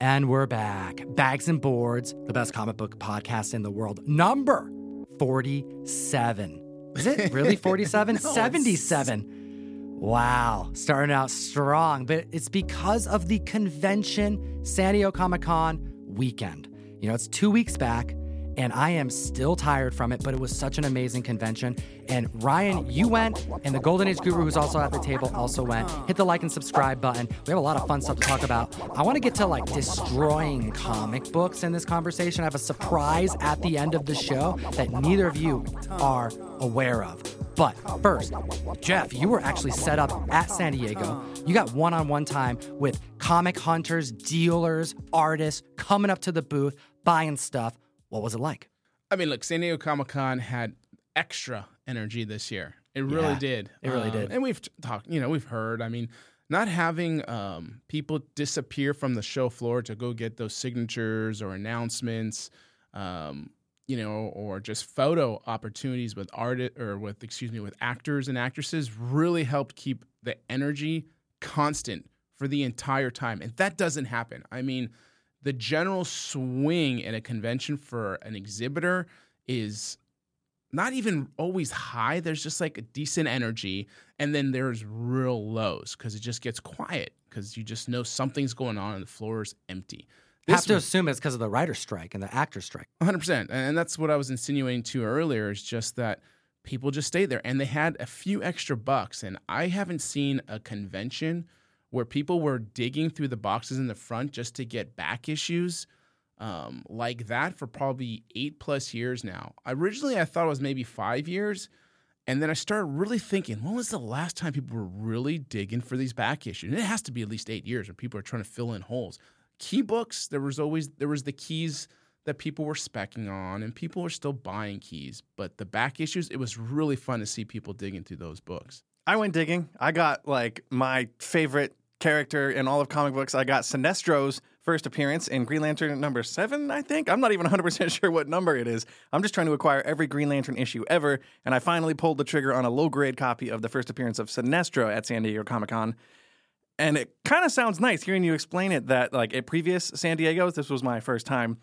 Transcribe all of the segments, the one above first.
And we're back. Bags and Boards, the best comic book podcast in the world. Number 47. Is it really 47? 77. Wow. Starting out strong, but it's because of the convention, San Diego Comic Con weekend. You know, it's two weeks back and I am still tired from it, but it was such an amazing convention. And Ryan, you went, and the Golden Age Guru, who's also at the table, also went. Hit the like and subscribe button. We have a lot of fun stuff to talk about. I want to get to like destroying comic books in this conversation. I have a surprise at the end of the show that neither of you are aware of. But first, Jeff, you were actually set up at San Diego. You got one on one time with comic hunters, dealers, artists coming up to the booth, buying stuff. What was it like? I mean, look, San Diego Comic Con had extra energy this year. It really Yeah, did. it really Um, did. And we've talked, you know, we've heard. I mean, not having um, people disappear from the show floor to go get those signatures or announcements, um, you know, or just photo opportunities with art or with, excuse me, with actors and actresses really helped keep the energy constant for the entire time. And that doesn't happen. I mean, the general swing at a convention for an exhibitor is not even always high. There's just like a decent energy, and then there's real lows because it just gets quiet because you just know something's going on and the floor is empty. You have to assume it's because of the writer's strike and the actor's strike. 100%. And that's what I was insinuating to earlier is just that people just stayed there and they had a few extra bucks. And I haven't seen a convention where people were digging through the boxes in the front just to get back issues um, like that for probably eight plus years now. Originally, I thought it was maybe five years. And then I started really thinking, when was the last time people were really digging for these back issues? And it has to be at least eight years where people are trying to fill in holes. Key books, there was always there was the keys that people were specking on, and people were still buying keys. But the back issues, it was really fun to see people digging through those books. I went digging. I got like my favorite character in all of comic books. I got Sinestro's first appearance in Green Lantern number seven, I think. I'm not even 100% sure what number it is. I'm just trying to acquire every Green Lantern issue ever. And I finally pulled the trigger on a low grade copy of the first appearance of Sinestro at San Diego Comic Con. And it kind of sounds nice hearing you explain it that, like, at previous San Diego's, this was my first time.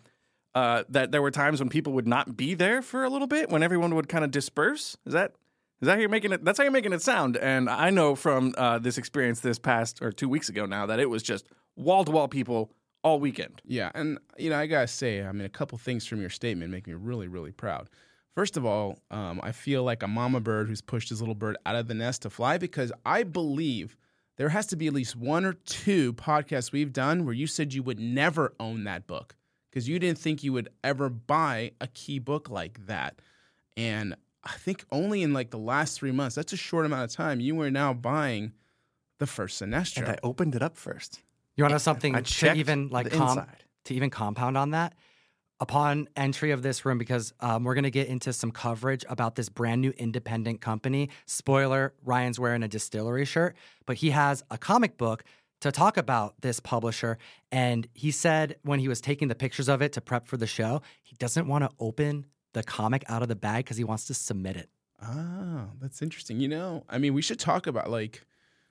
Uh, that there were times when people would not be there for a little bit, when everyone would kind of disperse. Is that is that how you're making it? That's how you're making it sound. And I know from uh, this experience this past or two weeks ago now that it was just wall to wall people all weekend. Yeah, and you know, I gotta say, I mean, a couple things from your statement make me really, really proud. First of all, um, I feel like a mama bird who's pushed his little bird out of the nest to fly because I believe there has to be at least one or two podcasts we've done where you said you would never own that book because you didn't think you would ever buy a key book like that. And I think only in like the last three months, that's a short amount of time, you are now buying the first Sinestro. And I opened it up first. You want to know something I to even like the com- to even compound on that? Upon entry of this room, because um, we're going to get into some coverage about this brand new independent company. Spoiler: Ryan's wearing a distillery shirt, but he has a comic book to talk about this publisher. And he said when he was taking the pictures of it to prep for the show, he doesn't want to open the comic out of the bag because he wants to submit it. Oh, that's interesting. You know, I mean, we should talk about like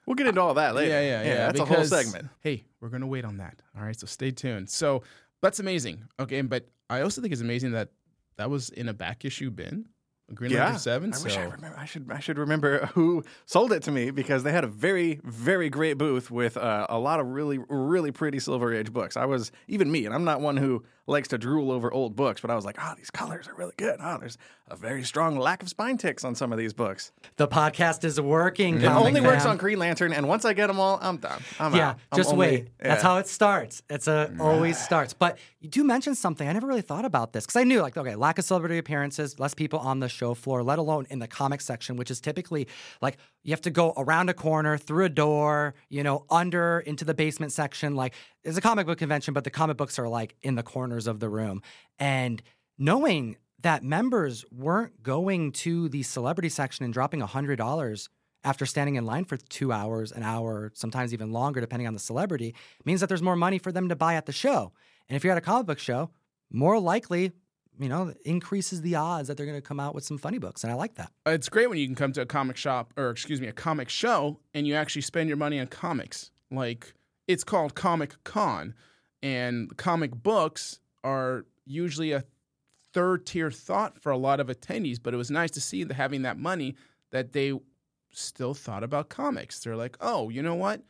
We'll get into all that later. Yeah, yeah, yeah. that's a whole segment. Hey, we're gonna wait on that. All right, so stay tuned. So that's amazing. Okay, but I also think it's amazing that that was in a back issue bin, a Green Lantern Seven. I so wish I remember. I should. I should remember who sold it to me because they had a very, very great booth with uh, a lot of really, really pretty Silver Age books. I was even me, and I'm not one who likes to drool over old books, but I was like, oh, these colors are really good. Oh, there's a very strong lack of spine ticks on some of these books. The podcast is working. It comic only works on Green Lantern, and once I get them all, I'm done. I'm yeah, out. I'm just only- wait. That's how it starts. It's a always starts. But you do mention something. I never really thought about this because I knew like okay, lack of celebrity appearances, less people on the show floor, let alone in the comic section, which is typically like you have to go around a corner, through a door, you know, under into the basement section. Like it's a comic book convention, but the comic books are like in the corners of the room. And knowing that members weren't going to the celebrity section and dropping hundred dollars after standing in line for two hours, an hour, sometimes even longer, depending on the celebrity, means that there's more money for them to buy at the show. And if you're at a comic book show, more likely, you know, increases the odds that they're going to come out with some funny books. And I like that. it's great when you can come to a comic shop or excuse me, a comic show and you actually spend your money on comics. Like it's called Comic Con. And comic books are usually a third tier thought for a lot of attendees, but it was nice to see having that money that they still thought about comics. They're like, oh, you know what?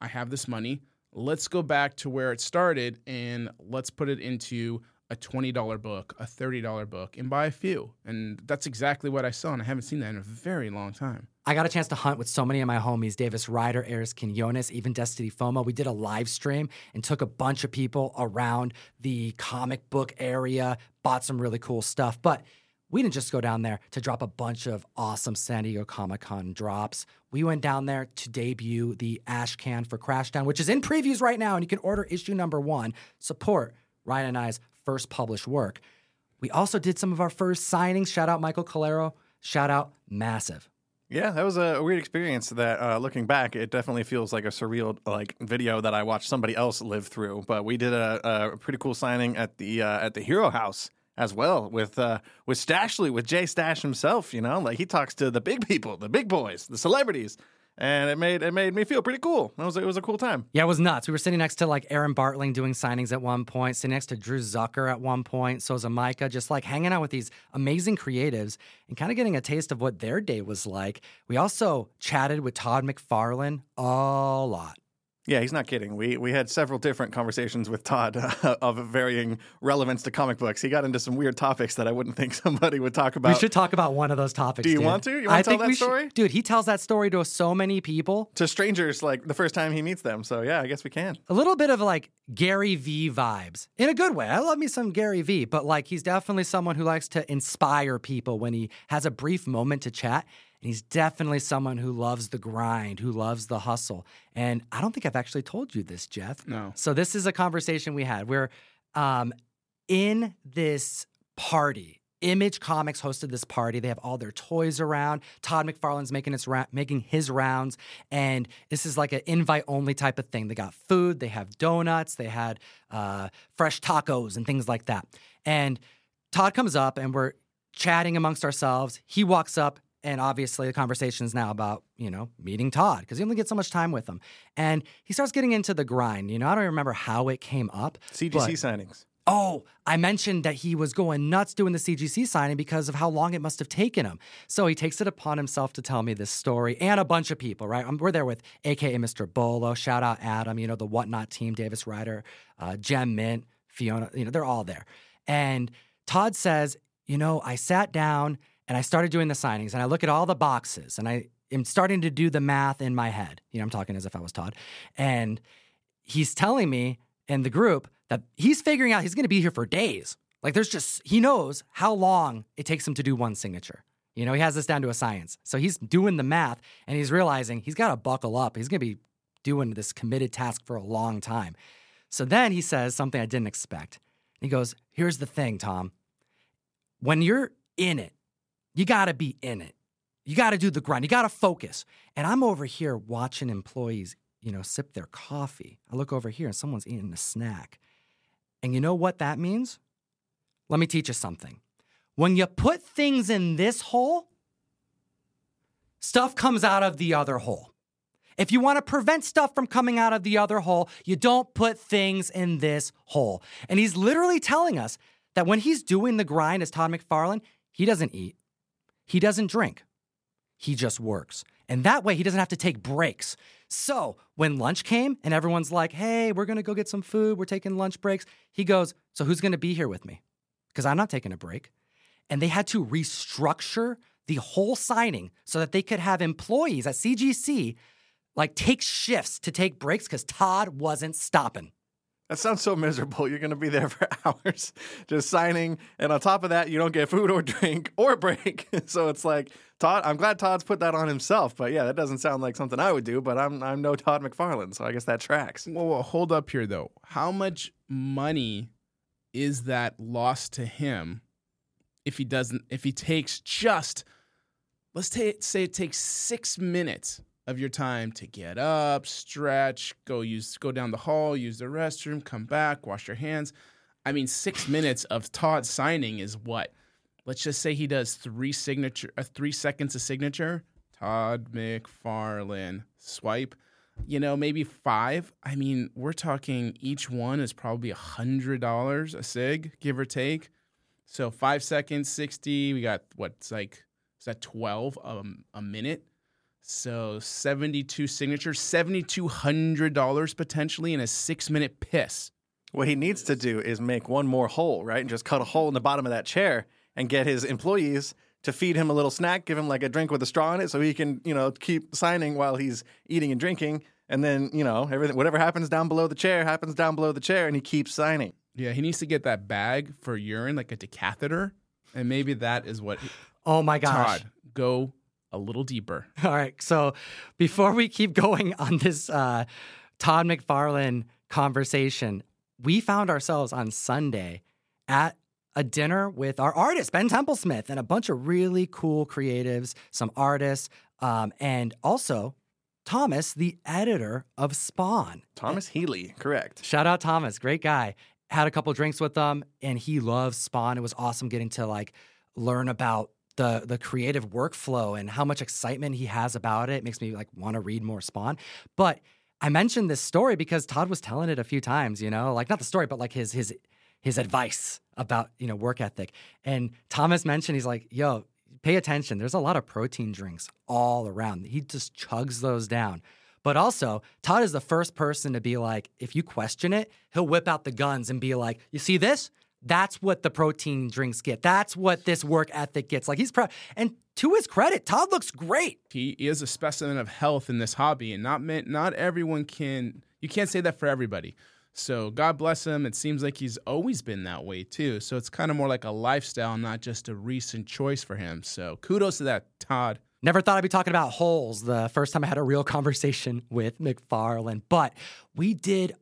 I have this money. Let's go back to where it started and let's put it into a $20 book, a $30 book, and buy a few. And that's exactly what I saw. And I haven't seen that in a very long time. I got a chance to hunt with so many of my homies Davis Ryder, Eris Quinones, even Destiny FOMO. We did a live stream and took a bunch of people around the comic book area, bought some really cool stuff. But we didn't just go down there to drop a bunch of awesome San Diego Comic Con drops. We went down there to debut the Ash Can for Crashdown, which is in previews right now, and you can order issue number one. Support Ryan and I's first published work. We also did some of our first signings. Shout out Michael Calero. Shout out Massive. Yeah, that was a weird experience. That uh, looking back, it definitely feels like a surreal like video that I watched somebody else live through. But we did a, a pretty cool signing at the uh, at the Hero House as well with uh, with Stashly, with Jay Stash himself. You know, like he talks to the big people, the big boys, the celebrities, and it made it made me feel pretty cool. It was it was a cool time. Yeah, it was nuts. We were sitting next to like Aaron Bartling doing signings at one point, sitting next to Drew Zucker at one point, so Micah, just like hanging out with these amazing creatives and kind of getting a taste of what their day was like. We also chatted with Todd McFarlane a lot. Yeah, he's not kidding. We we had several different conversations with Todd uh, of varying relevance to comic books. He got into some weird topics that I wouldn't think somebody would talk about. We should talk about one of those topics. Do you dude. want to? You want I to tell that story? Should, dude, he tells that story to so many people. To strangers, like the first time he meets them. So yeah, I guess we can. A little bit of like Gary V vibes in a good way. I love me some Gary V, but like he's definitely someone who likes to inspire people when he has a brief moment to chat. And he's definitely someone who loves the grind, who loves the hustle. And I don't think I've actually told you this, Jeff. No. So this is a conversation we had. We're um, in this party. Image Comics hosted this party. They have all their toys around. Todd McFarlane's making its ra- making his rounds, and this is like an invite only type of thing. They got food, they have donuts, they had uh, fresh tacos and things like that. And Todd comes up, and we're chatting amongst ourselves. He walks up, and obviously the conversation is now about you know meeting todd because you only get so much time with him and he starts getting into the grind you know i don't remember how it came up CGC but- signings. Oh, I mentioned that he was going nuts doing the CGC signing because of how long it must have taken him. So he takes it upon himself to tell me this story and a bunch of people, right? We're there with AKA Mr. Bolo, shout out Adam, you know, the Whatnot team, Davis Ryder, uh, Jem Mint, Fiona, you know, they're all there. And Todd says, you know, I sat down and I started doing the signings and I look at all the boxes and I am starting to do the math in my head. You know, I'm talking as if I was Todd. And he's telling me in the group that he's figuring out he's going to be here for days. Like there's just, he knows how long it takes him to do one signature. You know, he has this down to a science. So he's doing the math and he's realizing he's got to buckle up. He's going to be doing this committed task for a long time. So then he says something I didn't expect. He goes, Here's the thing, Tom. When you're in it, you got to be in it. You got to do the grind. You got to focus. And I'm over here watching employees, you know, sip their coffee. I look over here and someone's eating a snack. And you know what that means? Let me teach you something. When you put things in this hole, stuff comes out of the other hole. If you want to prevent stuff from coming out of the other hole, you don't put things in this hole. And he's literally telling us that when he's doing the grind as Todd McFarlane, he doesn't eat, he doesn't drink, he just works. And that way, he doesn't have to take breaks. So when lunch came and everyone's like, hey, we're to go get some food, we're taking lunch breaks, he goes, so who's to be here with me? Because I'm not taking a break. And they had to restructure the whole signing so that they could have employees at CGC like take shifts to take breaks because Todd wasn't stopping. That sounds so miserable. You're going to be there for hours just signing. And on top of that, you don't get food or drink or break. so it's like, Todd, I'm glad Todd's put that on himself. But yeah, that doesn't sound like something I would do. But I'm, I'm no Todd McFarlane. So I guess that tracks. Well, hold up here though. How much money is that lost to him if he doesn't? If he takes just, let's ta- say it takes six minutes of your time to get up, stretch, go use, go down the hall, use the restroom, come back, wash your hands. I mean, six minutes of Todd signing is what? Let's just say he does three signature, uh, three seconds of signature. Todd McFarlane swipe. you know, maybe five. I mean, we're talking each one is probably a hundred dollars a sig, give or take. So five seconds, sixty. We got what's like is that twelve um, a minute? So seventy-two signatures, seventy-two hundred dollars potentially in a six-minute piss. What he needs to do is make one more hole, right? And just cut a hole in the bottom of that chair and get his employees to feed him a little snack, give him like a drink with a straw in it so he can, you know, keep signing while he's eating and drinking. And then, you know, everything whatever happens down below the chair happens down below the chair and he keeps signing. Yeah, he needs to get that bag for urine, like a decatheter, and maybe that is what. Oh my gosh. Todd, go a little deeper. All right. So before we keep going on this uh, Todd McFarlane conversation, we found ourselves on Sunday at a dinner with our artist, Ben Templesmith, and a bunch of really cool creatives, some artists, um, and also Thomas, the editor of Spawn. Thomas Healy, correct. Shout out Thomas, great guy. Had a couple drinks with them, and he loves Spawn. It was awesome getting to like learn about the the creative workflow and how much excitement he has about it. it makes me like want to read more Spawn. But I mentioned this story because Todd was telling it a few times, you know, like not the story, but like his his his advice about, you know, work ethic. And Thomas mentioned he's like, "Yo, pay attention. There's a lot of protein drinks all around." He just chugs those down. But also, Todd is the first person to be like, if you question it, he'll whip out the guns and be like, "You see this? That's what the protein drinks get. That's what this work ethic gets. Like he's proud. And to his credit, Todd looks great. He is a specimen of health in this hobby, and not meant, not everyone can. You can't say that for everybody. So God bless him. It seems like he's always been that way too. So it's kind of more like a lifestyle, not just a recent choice for him. So kudos to that, Todd. Never thought I'd be talking about holes the first time I had a real conversation with McFarlane, but we did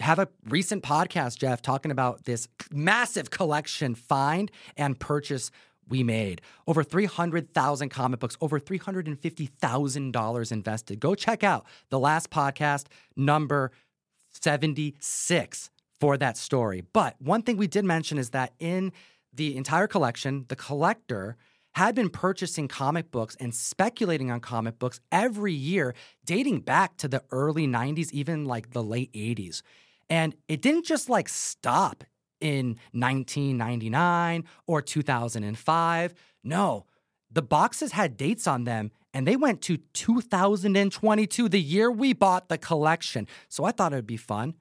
have a recent podcast, Jeff, talking about this massive collection find and purchase we made. Over 300,000 comic books, over $350,000 invested. Go check out the last podcast, number 76, for that story. But one thing we did mention is that in the entire collection, the collector had been purchasing comic books and speculating on comic books every year, dating back to the early 90s, even like the late 80s. And it didn't just like stop in 1999 or 2005. No, the boxes had dates on them and they went to 2022, the year we bought the collection. So I thought it would be fun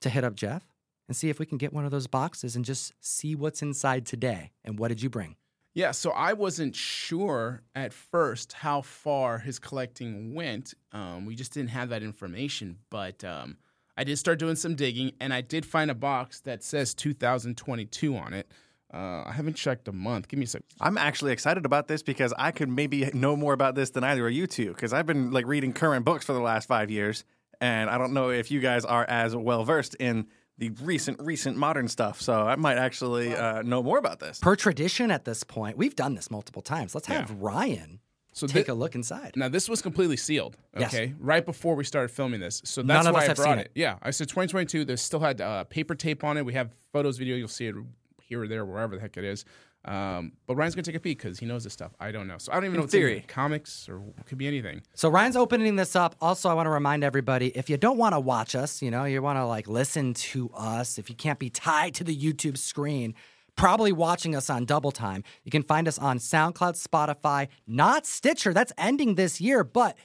to hit up Jeff and see if we can get one of those boxes and just see what's inside today. And what did you bring? Yeah, so I wasn't sure at first how far his collecting went. Um, we just didn't have that information, but um, I did start doing some digging, and I did find a box that says 2022 on it. Uh, I haven't checked a month. Give me a sec. I'm actually excited about this because I could maybe know more about this than either of you two. Because I've been like reading current books for the last five years, and I don't know if you guys are as well versed in the recent, recent modern stuff. So I might actually uh, know more about this. Per tradition at this point, we've done this multiple times. Let's have Yeah. Ryan So take thi- a look inside. Now this was completely sealed. Yes. Okay, right before we started filming this, so None that's of why us I have brought it. it. Yeah, I said 2022. They still had uh, paper tape on it. We have photos, video. You'll see it here or there, wherever the heck it is. Um, but Ryan's gonna take a peek because he knows this stuff. I don't know, so I don't even know. what's in theory. it. comics or it could be anything. So Ryan's opening this up. Also, I want to remind everybody if you don't want to watch us, you know, you want to like listen to us, if you can't be tied to the YouTube screen, probably watching us on double time, you can find us on SoundCloud, Spotify, not Stitcher. That's ending this year, but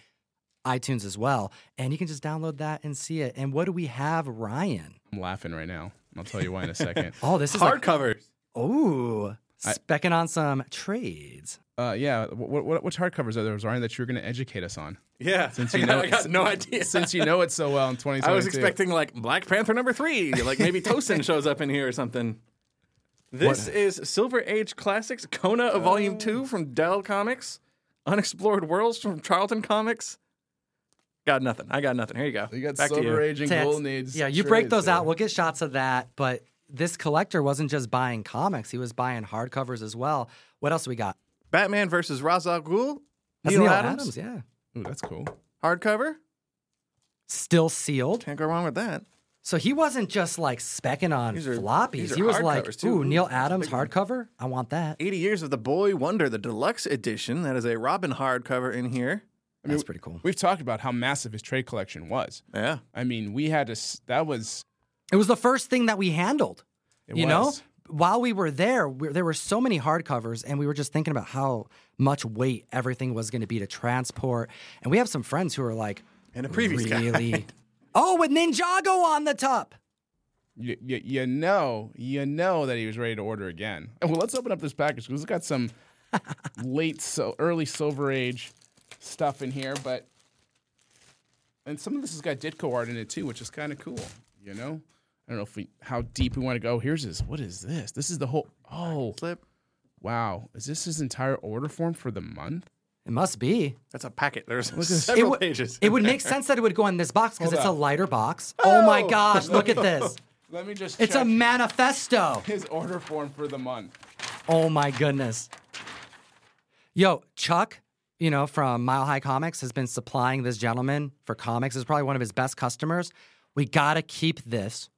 iTunes as well. And you can just download that and see it. And what do we have, Ryan? I'm laughing right now. I'll tell you why in a second. Oh, this is like, Hardcovers. Ooh, specking on some trades. Uh, yeah, what, what, which hardcovers are there, Ryan, that you're gonna educate us on? Yeah, Since I you got, know- I got no idea. Since you know it so well in 2022. I was expecting like Black Panther number three, like maybe Tosin shows up in here or something. This is Silver Age Classics, Kona of Volume Two from Dell Comics, Unexplored Worlds from Charlton Comics. Got nothing. I got nothing. Here you go. You got Back to Silver you. Age and Tats- Golden Age. Yeah, you break those there. out. We'll get shots of that. But this collector wasn't just buying comics; he was buying hardcovers as well. What else we got? Batman versus Ra's al Ghul. That's Neal, Adams. yeah. Ooh, that's cool. Hardcover. Still sealed. Can't go wrong with that. So he wasn't just like specking on These are- floppies. these are he was like, too. "Ooh, Ooh, Neal Adams hardcover. I want that." 80 Years of the Boy Wonder, the deluxe edition. That is a Robin hardcover in here. mean, That's pretty cool. We've talked about how massive his trade collection was. Yeah. I mean, we had to. That was. It was the first thing that we handled. It you know, while we were there, we, there were so many hardcovers, and we were just thinking about how much weight everything was going to be to transport. And we have some friends who are like, In a previous really. oh, with Ninjago on the top. You, you, you know, you know that he was ready to order again. Well, let's open up this package because it's got some late, so early Silver Age stuff in here, but and some of this has got Ditko art in it too, which is kind of cool. You know, I don't know if we how deep we want to go. Here's his. What is this? This is the whole. Oh, Slip. wow! Is this his entire order form for the month? It must be. That's a packet. There's It, several would- pages. it would make sense that it would go in this box because Hold it's a lighter box. Oh, my oh. gosh, look at this. Let me just. It's a manifesto. his order form for the month. Oh my goodness. Yo, Chuck, you know, from Mile High Comics has been supplying this gentleman for comics. Is probably one of his best customers. We got to keep this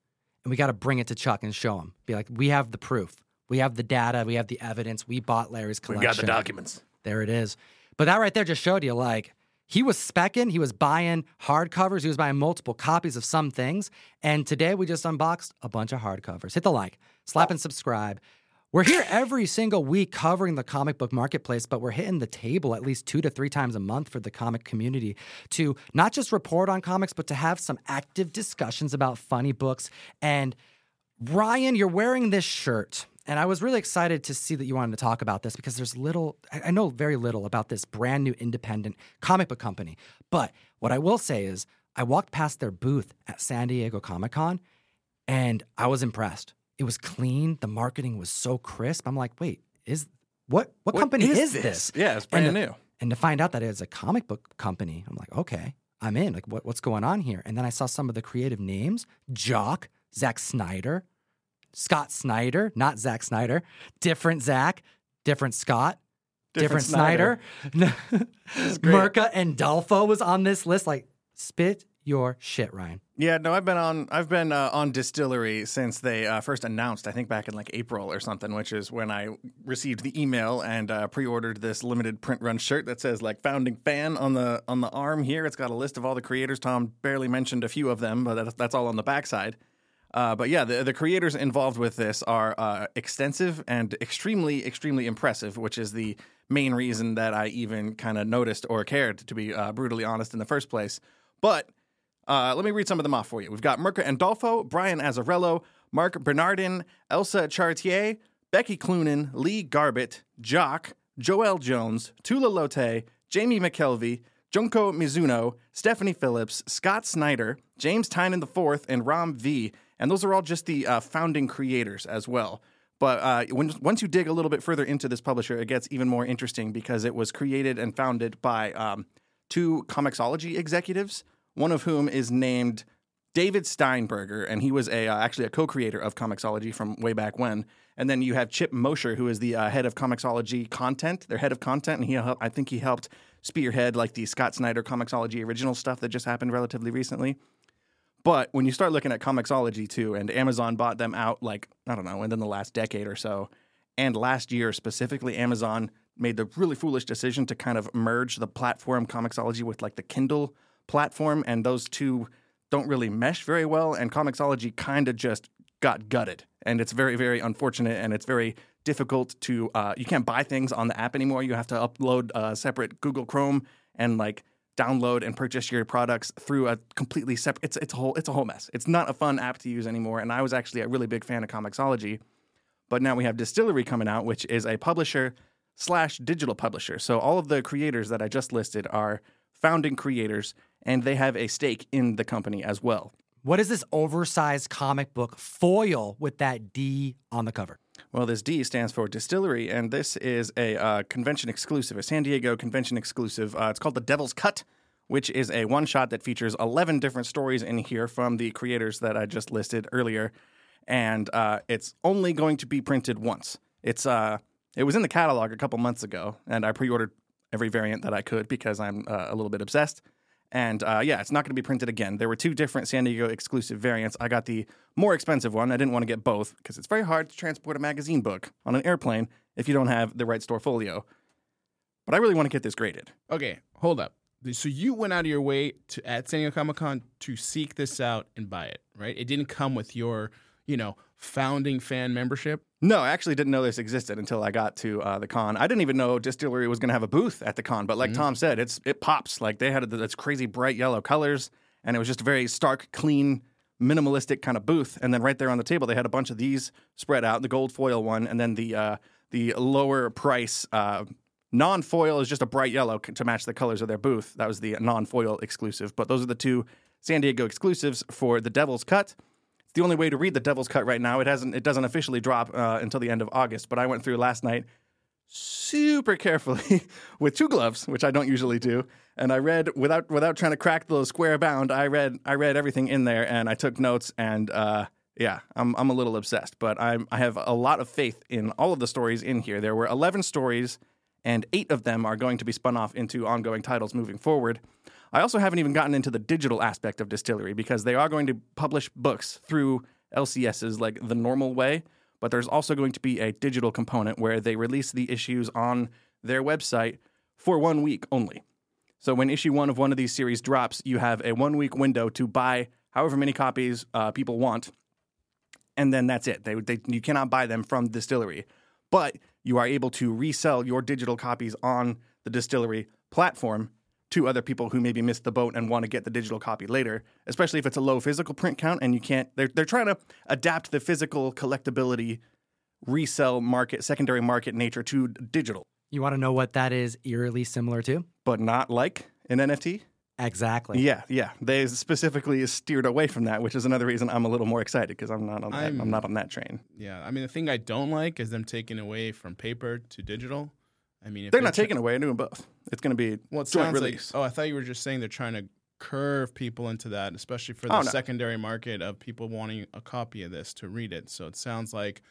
and we got to bring it to Chuck and show him. Be like, we have the proof. We have the data. We have the evidence. We bought Larry's collection. We've got the documents. There it is. But that right there just showed you like he was specking, he was buying hardcovers, he was buying multiple copies of some things. And today we just unboxed a bunch of hardcovers. Hit the like, slap and subscribe. We're here every single week covering the comic book marketplace, but we're hitting the table at least two to three times a month for the comic community to not just report on comics, but to have some active discussions about funny books. And Ryan, you're wearing this shirt. And I was really excited to see that you wanted to talk about this because there's little, I know very little about this brand new independent comic book company. But what I will say is, I walked past their booth at San Diego Comic Con and I was impressed. It was clean. The marketing was so crisp. I'm like, wait, is what what, What company is is, this? this? Yeah, it's brand and, new. And to find out that it's a comic book company, I'm like, okay, I'm in. Like, what, what's going on here? And then I saw some of the creative names: Jock, Zack Snyder, Scott Snyder, not Zack Snyder, different Zack, different Scott, different, Snyder. Mirka Andolfo was on this list. Like, spit your shit, Ryan. Yeah, no, I've been on I've been uh, on Distillery since they uh, first announced. I think back in like April or something, which is when I received the email and uh, pre-ordered this limited print run shirt that says like founding fan on the on the arm here. It's got a list of all the creators. Tom barely mentioned a few of them, but that's, that's all on the backside. Uh, but yeah, the, the creators involved with this are uh, extensive and extremely, extremely impressive, which is the main reason that I even kind of noticed or cared, to be uh, brutally honest, in the first place. But uh, let me read some of them off for you. We've got Mirka Andolfo, Brian Azzarello, Marc Bernardin, Elsa Charretier, Becky Cloonan, Lee Garbett, Jock, Joëlle Jones, Tula Lotay, Jamie McKelvie, Junko Mizuno, Stephanie Phillips, Scott Snyder, James Tynion IV, and Ram V. And those are all just the uh, founding creators as well. But uh, when, once you dig a little bit further into this publisher, it gets even more interesting because it was created and founded by um, two Comixology executives, one of whom is named David Steinberger, and he was a uh, actually a co-creator of Comixology from way back when. And then you have Chip Mosher, who is the uh, head of Comixology content, their head of content, and he I think he helped spearhead like the Scott Snyder Comixology original stuff that just happened relatively recently. But when you start looking at Comixology too, and Amazon bought them out like, I don't know, within the last decade or so, and last year specifically, Amazon made the really foolish decision to kind of merge the platform Comixology with like the Kindle platform, and those two don't really mesh very well, and Comixology kind of just got gutted. And it's very, very unfortunate, and it's very difficult to, uh, you can't buy things on the app anymore. You have to upload a separate Google Chrome and like download and purchase your products through a completely separate it's it's a whole it's a whole mess. It's not a fun app to use anymore and I was actually a really big fan of Comixology. But now we have Distillery coming out which is a publisher slash digital publisher. So all of the creators that I just listed are founding creators and they have a stake in the company as well. What is this oversized comic book foil with that D on the cover? Well, this D stands for distillery, and this is a uh, convention exclusive, a San Diego convention exclusive. Uh, it's called The Devil's Cut, which is a one shot that features 11 different stories in here from the creators that I just listed earlier. And uh, it's only going to be printed once. It's uh, It was in the catalog a couple months ago, and I pre ordered every variant that I could because I'm uh, a little bit obsessed. And uh, yeah, it's not going to be printed again. There were two different San Diego exclusive variants. I got the more expensive one. I didn't want to get both because it's very hard to transport a magazine book on an airplane if you don't have the right store folio. But I really want to get this graded. Okay, hold up. So you went out of your way to at San Diego Comic Con to seek this out and buy it, right? It didn't come with your, you know, founding fan membership. No, I actually didn't know this existed until I got to uh, the con. I didn't even know Distillery was going to have a booth at the con. But like Tom said, it's it pops. Like they had this crazy bright yellow colors, and it was just a very stark, clean, minimalistic kind of booth. And then right there on the table, they had a bunch of these spread out: the gold foil one, and then the uh, the lower price. Uh, Non foil is just a bright yellow to match the colors of their booth. That was the non foil exclusive. But those are the two San Diego exclusives for the Devil's Cut. The only way to read the Devil's Cut right now. It hasn't. It doesn't officially drop uh, until the end of August. But I went through last night super carefully with two gloves, which I don't usually do, and I read without without trying to crack the square bound. I read I read everything in there, and I took notes. And uh, yeah, I'm I'm a little obsessed, but I'm I have a lot of faith in all of the stories in here. There were 11 stories, and eight of them are going to be spun off into ongoing titles moving forward. I also haven't even gotten into the digital aspect of Distillery because they are going to publish books through LCSs like the normal way, but there's also going to be a digital component where they release the issues on their website for one week only. So when issue one of one of these series drops, you have a one week window to buy however many copies uh, people want, and then that's it. They, they you cannot buy them from distillery, but you are able to resell your digital copies on the distillery platform to other people who maybe missed the boat and want to get the digital copy later, especially if it's a low physical print count and you can't they're they're trying to adapt the physical collectability resell market secondary market nature to digital, You want to know what that is eerily similar to? but not like an NFT. Exactly. Yeah, yeah. They specifically steered away from that, which is another reason I'm a little more excited because I'm not on that, I'm, I'm- not on that train. Yeah, I mean the thing I don't like is them taking away from paper to digital. I mean, if They're not tra- taking away. They're doing both. It's going to be Well, it joint release. like. Oh, I thought you were just saying they're trying to curve people into that, especially for the Oh, no. secondary market of people wanting a copy of this to read it. So it sounds like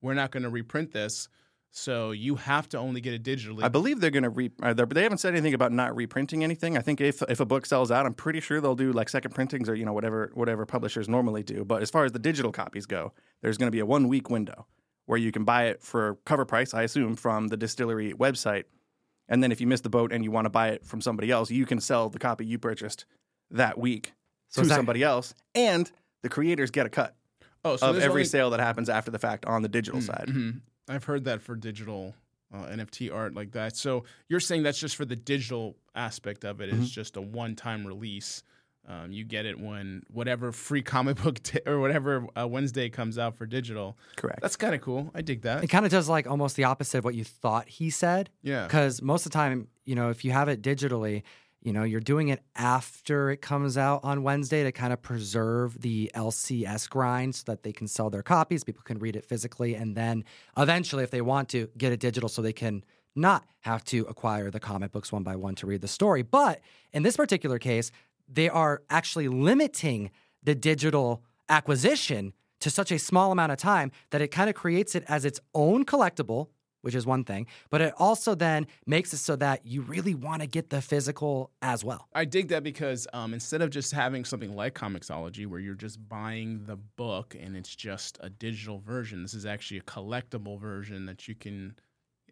we're not going to reprint this, so you have to only get it digitally. I believe they're going to re. Uh, they're- haven't said anything about not reprinting anything. I think if if a book sells out, I'm pretty sure they'll do like second printings or you know whatever whatever publishers normally do. But as far as the digital copies go, there's going to be a one week window where you can buy it for cover price, I assume, from the distillery website. And then if you miss the boat and you want to buy it from somebody else, you can sell the copy you purchased that week So to that- somebody else, and the creators get a cut oh, so of every only- sale that happens after the fact on the digital side. Mhm. I've heard that for digital uh, NFT art like that. So you're saying that's just for the digital aspect of it. It's Mm-hmm. just a one-time release. Um, you get it when whatever free comic book t- or whatever uh, Wednesday comes out for digital. Correct. That's kind of cool. I dig that. It kind of does like almost the opposite of what you thought he said. Yeah. Because most of the time, you know, if you have it digitally, you know, you're doing it after it comes out on Wednesday to kind of preserve the LCS grind so that they can sell their copies, people can read it physically, and then eventually, if they want to, get it digital so they can not have to acquire the comic books one by one to read the story. But in this particular case, they are actually limiting the digital acquisition to such a small amount of time that it kind of creates it as its own collectible, which is one thing, but it also then makes it so that you really want to get the physical as well. I dig that because um, instead of just having something like Comixology, where you're just buying the book and it's just a digital version, this is actually a collectible version that you can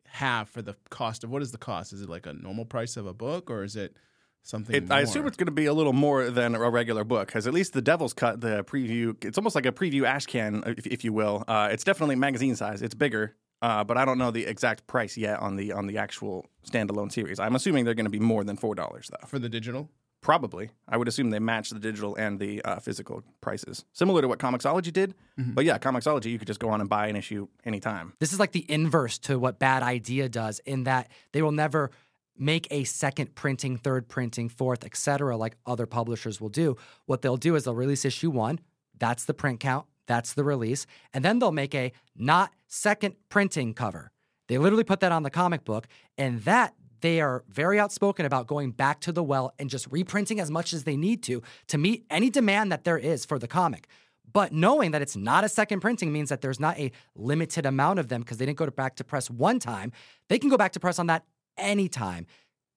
have for the cost of what is the cost? Is it like a normal price of a book, or is it something? It, I assume it's going to be a little more than a regular book, because at least the Devil's Cut, the preview, it's almost like a preview ash can, if, if you will. Uh, it's definitely magazine size. It's bigger, uh, but I don't know the exact price yet on the on the actual standalone series. I'm assuming they're going to be more than four dollars though. for the digital. Probably, I would assume they match the digital and the uh, physical prices, similar to what Comixology did. But yeah, Comixology, you could just go on and buy an issue anytime. This is like the inverse to what Bad Idea does in that they will never make a second printing, third printing, fourth, etc. like other publishers will do. What they'll do is they'll release issue 1, that's the print count, that's the release, and then they'll make a not second printing cover. They literally put that on the comic book and that they are very outspoken about going back to the well and just reprinting as much as they need to to meet any demand that there is for the comic. But knowing that it's not a second printing means that there's not a limited amount of them because they didn't go to back to press one time. They can go back to press on that anytime.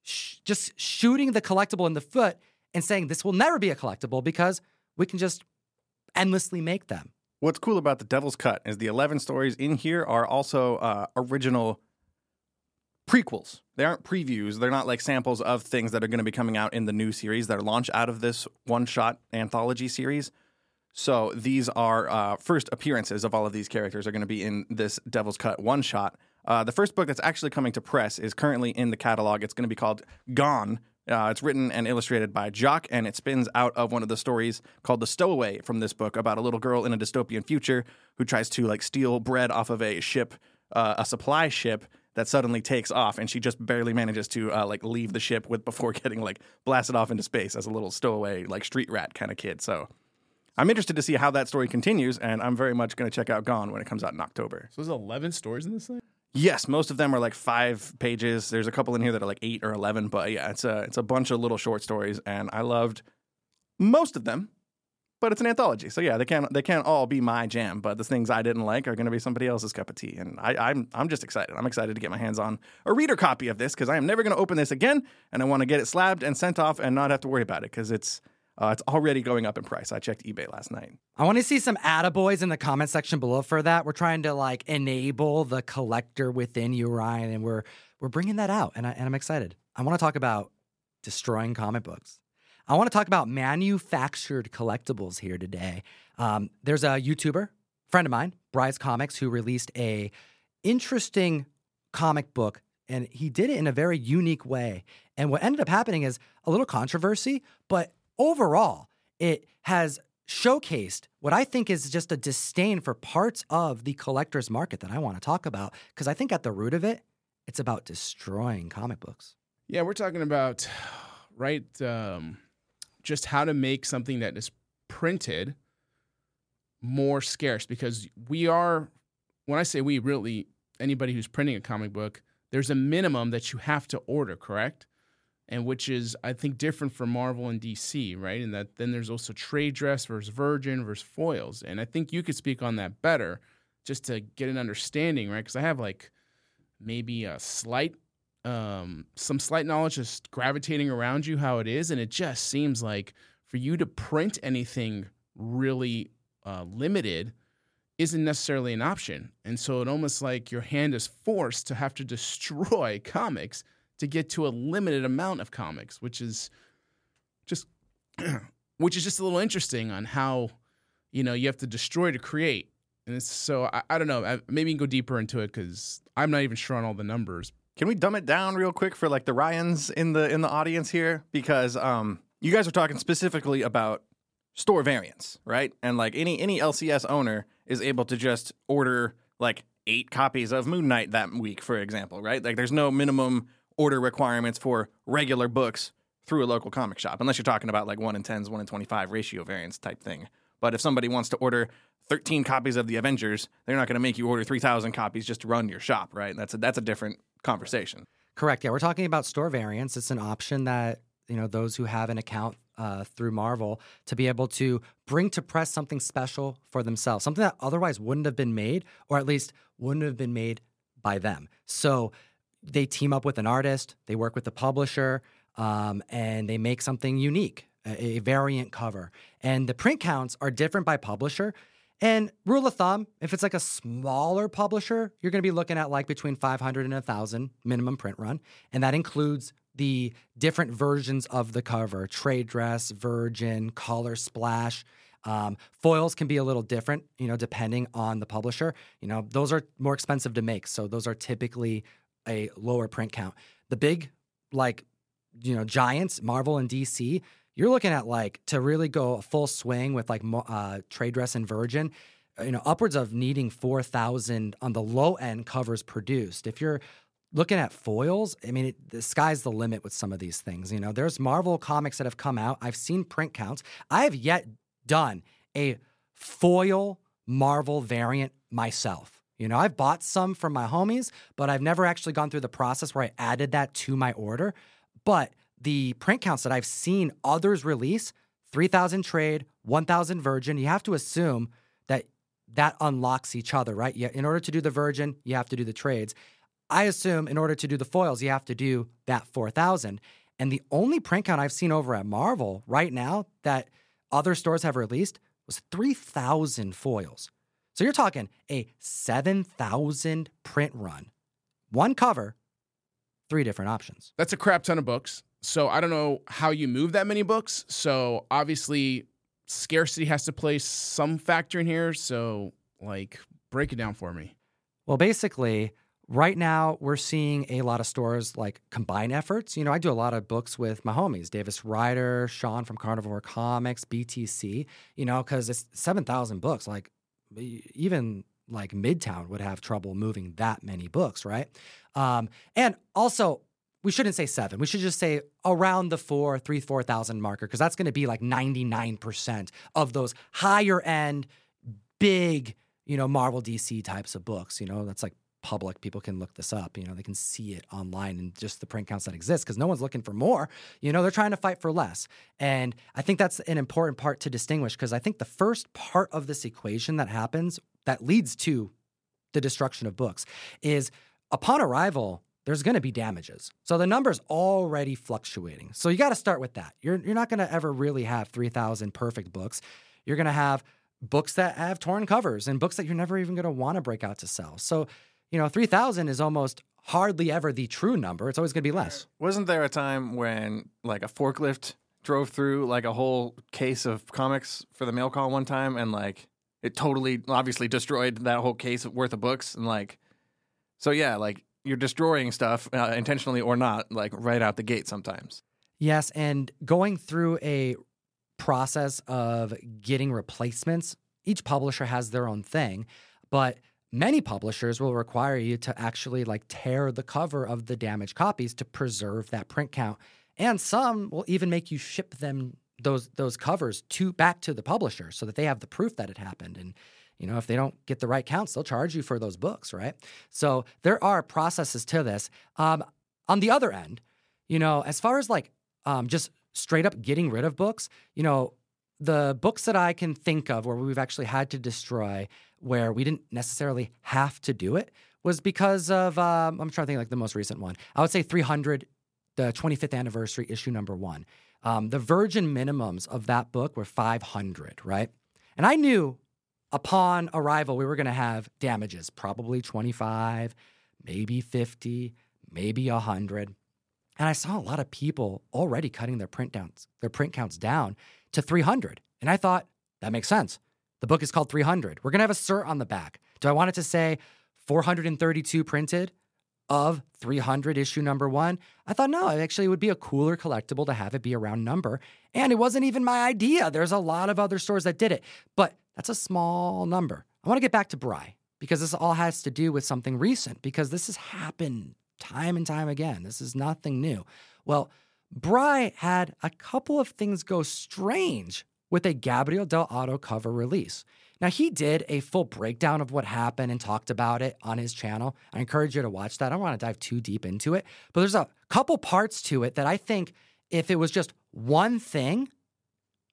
Sh- just shooting the collectible in the foot and saying this will never be a collectible because we can just endlessly make them. What's cool about the Devil's Cut is the 11 stories in here are also uh, original prequels. They aren't previews. They're not like samples of things that are going to be coming out in the new series that are launched out of this one shot anthology series. So these are uh, first appearances of all of these characters are going to be in this Devil's Cut one shot. Uh, the first book that's actually coming to press is currently in the catalog. It's going to be called Gone. Uh, it's written and illustrated by Jock, and it spins out of one of the stories called The Stowaway from this book about a little girl in a dystopian future who tries to like steal bread off of a ship, uh, a supply ship that suddenly takes off, and she just barely manages to uh, like leave the ship with before getting like blasted off into space as a little stowaway like street rat kind of kid. So I'm interested to see how that story continues, and I'm very much going to check out Gone when it comes out in October. So there's 11 stories in this thing? Yes, most of them are like five pages. There's a couple in here that are like eight or eleven, but yeah, it's a it's a bunch of little short stories, and I loved most of them. But it's an anthology, so yeah, they can't they can't all be my jam. But the things I didn't like are going to be somebody else's cup of tea, and I, I'm I'm just excited. I'm excited to get my hands on a reader copy of this because I am never going to open this again, and I want to get it slabbed and sent off and not have to worry about it because it's uh, it's already going up in price. I checked eBay last night. I want to see some attaboys in the comment section below for that. We're trying to like enable the collector within you, Ryan, and we're we're bringing that out, and, I, and I'm excited. I want to talk about destroying comic books. I want to talk about manufactured collectibles here today. Um, there's a YouTuber friend of mine, Bryce Comics, who released a interesting comic book, and he did it in a very unique way. And what ended up happening is a little controversy, but overall, it has showcased what I think is just a disdain for parts of the collector's market that I want to talk about. Because I think at the root of it, it's about destroying comic books. Yeah, we're talking about, right, um, just how to make something that is printed more scarce because we are, when I say we, really, anybody who's printing a comic book, there's a minimum that you have to order, correct? And which is I think different from Marvel and DC, right? And that then there's also trade dress versus virgin versus foils, and I think you could speak on that better just to get an understanding, right? Because I have like maybe a slight, um, some slight knowledge just gravitating around you how it is, and it just seems like for you to print anything really uh, limited isn't necessarily an option, and so it almost like your hand is forced to have to destroy comics to get to a limited amount of comics, which is just which is just a little interesting on how you know you have to destroy to create. And it's so I, I don't know. I, maybe you can go deeper into it because I'm not even sure on all the numbers. Can we dumb it down real quick for like the Ryans in the in the audience here? Because um, you guys are talking specifically about store variants, right? And like any any LCS owner is able to just order like eight copies of Moon Knight that week, for example, right? Like there's no minimum order requirements for regular books through a local comic shop, unless you're talking about like 1 in 10s, 1 in 25 ratio variants type thing. But if somebody wants to order 13 copies of the Avengers, they're not going to make you order 3,000 copies just to run your shop, right? That's a, that's a different conversation. Correct. Yeah, we're talking about store variants. It's an option that you know those who have an account uh, through Marvel to be able to bring to press something special for themselves, something that otherwise wouldn't have been made, or at least wouldn't have been made by them. So they team up with an artist, they work with the publisher, um, and they make something unique, a, a variant cover. And the print counts are different by publisher. And rule of thumb, if it's like a smaller publisher, you're going to be looking at like between 500 and 1,000 minimum print run. And that includes the different versions of the cover trade dress, virgin, color splash. Um, foils can be a little different, you know, depending on the publisher. You know, those are more expensive to make. So those are typically a lower print count. The big, like, you know, giants, Marvel and DC, you're looking at like to really go a full swing with like uh, trade dress and Virgin, uh, you know, upwards of needing 4,000 on the low end covers produced. If you're looking at foils, I mean, it, the sky's the limit with some of these things. You know, there's Marvel comics that have come out. I've seen print counts. I have yet done a foil Marvel variant myself. You know, I've bought some from my homies, but I've never actually gone through the process where I added that to my order. But the print counts that I've seen others release 3,000 trade, 1,000 virgin, you have to assume that that unlocks each other, right? In order to do the virgin, you have to do the trades. I assume in order to do the foils, you have to do that 4,000. And the only print count I've seen over at Marvel right now that other stores have released was 3,000 foils. So you're talking a 7,000 print run, one cover three different options. That's a crap ton of books. So I don't know how you move that many books. So obviously, scarcity has to play some factor in here. So, like, break it down for me. Well, basically, right now we're seeing a lot of stores like combine efforts. You know, I do a lot of books with my homies, Davis Ryder, Sean from Carnivore Comics, BTC, you know, because it's 7,000 books. Like, even like Midtown would have trouble moving that many books, right? Um, and also, we shouldn't say seven. We should just say around the four, three, four thousand marker, because that's going to be like ninety nine percent of those higher end, big, you know, Marvel DC types of books. You know, that's like public. People can look this up. You know, they can see it online and just the print counts that exist because no one's looking for more. You know, they're trying to fight for less. And I think that's an important part to distinguish because I think the first part of this equation that happens that leads to the destruction of books is upon arrival, there's going to be damages. So the number's already fluctuating. So you got to start with that. You're, you're not going to ever really have 3,000 perfect books. You're going to have books that have torn covers and books that you're never even going to want to break out to sell. So, you know, 3,000 is almost hardly ever the true number. It's always going to be less. Wasn't there a time when like a forklift drove through like a whole case of comics for the mail call one time and like it totally obviously destroyed that whole case worth of books and like so yeah, like you're destroying stuff uh, intentionally or not, like right out the gate sometimes. Yes, and going through a process of getting replacements, each publisher has their own thing, but many publishers will require you to actually like tear the cover of the damaged copies to preserve that print count. And some will even make you ship them those those covers to back to the publisher so that they have the proof that it happened and you know, if they don't get the right counts, they'll charge you for those books, right? So there are processes to this. Um, on the other end, you know, as far as like um, just straight up getting rid of books, you know, the books that I can think of where we've actually had to destroy, where we didn't necessarily have to do it, was because of um, I'm trying to think like the most recent one. I would say 300, the 25th anniversary issue number one. Um, the virgin minimums of that book were 500, right? And I knew upon arrival, we were going to have damages, probably 25, maybe 50, maybe 100. And I saw a lot of people already cutting their print downs, their print counts down to 300. And I thought, that makes sense. The book is called 300. We're going to have a cert on the back. Do I want it to say 432 printed of 300 issue number one? I thought, no, it actually would be a cooler collectible to have it be a round number. And it wasn't even my idea. There's a lot of other stores that did it. But that's a small number. I want to get back to Bry because this all has to do with something recent because this has happened time and time again. This is nothing new. Well, Bry had a couple of things go strange with a Gabriel Dell'Otto cover release. Now, he did a full breakdown of what happened and talked about it on his channel. I encourage you to watch that. I don't want to dive too deep into it, but there's a couple parts to it that I think if it was just one thing,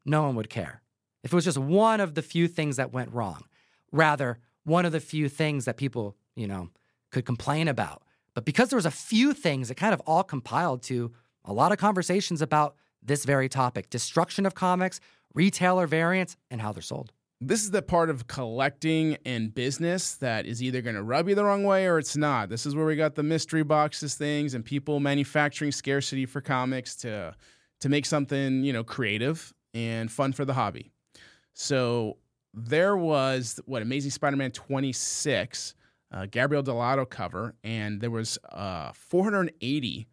no one would care if it was just one of the few things that went wrong, rather one of the few things that people, you know, could complain about. But because there was a few things, it kind of all compiled to a lot of conversations about this very topic destruction of comics, retailer variants, and how they're sold. This is the part of collecting and business that is either going to rub you the wrong way or it's not. This is where we got the mystery boxes things and people manufacturing scarcity for comics to to make something, you know, creative and fun for the hobby. So there was what Amazing Spider-Man 26, uh, Gabriel Dell'Otto cover, and there was uh, 480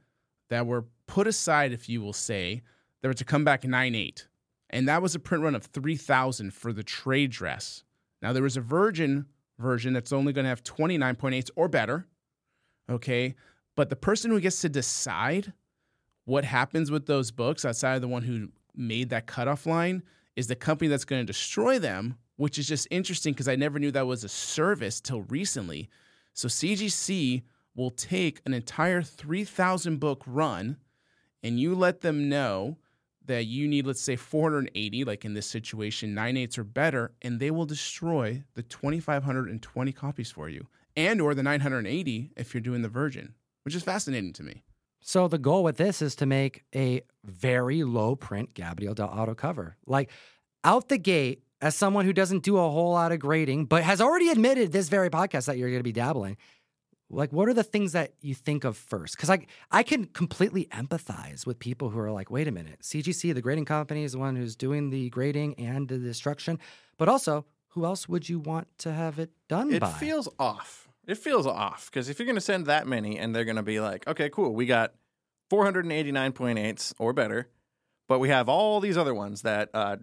that were put aside, if you will say, that were to come back 9.8. And that was a print run of 3,000 for the trade dress. Now there was a virgin version that's only going to have 29.8 or better. Okay. But the person who gets to decide what happens with those books outside of the one who made that cutoff line is the company that's going to destroy them, which is just interesting because I never knew that was a service till recently. So CGC will take an entire 3,000 book run and you let them know that you need, let's say, 480, like in this situation, nine eights or better, and they will destroy the 2,520 copies for you and or the 980 if you're doing the Virgin, which is fascinating to me. So the goal with this is to make a very low print Gabriel Dell'Otto cover. Like out the gate, as someone who doesn't do a whole lot of grading, but has already admitted this very podcast that you're going to be dabbling, like what are the things that you think of first because i i can completely empathize with people who are like wait a minute cgc the grading company is the one who's doing the grading and the destruction but also who else would you want to have it done by? It by feels off. It feels off because if you're going to send that many and they're going to be like, okay, cool, we got 489.8s or better, but we have all these other ones that uh,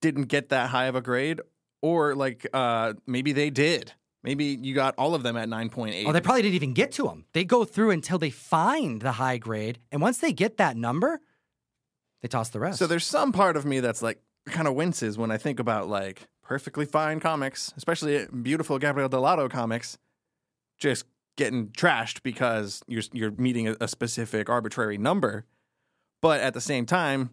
didn't get that high of a grade, or like uh, maybe they did. Maybe you got all of them at 9.8. oh they probably didn't even get to them they go through until they find the high grade and once they get that number they toss the rest So there's some part of me that's like kind of winces when I think about like perfectly fine comics, especially beautiful Gabriel Dell'Otto comics, just getting trashed because you're you're meeting a, a specific arbitrary number. But at the same time,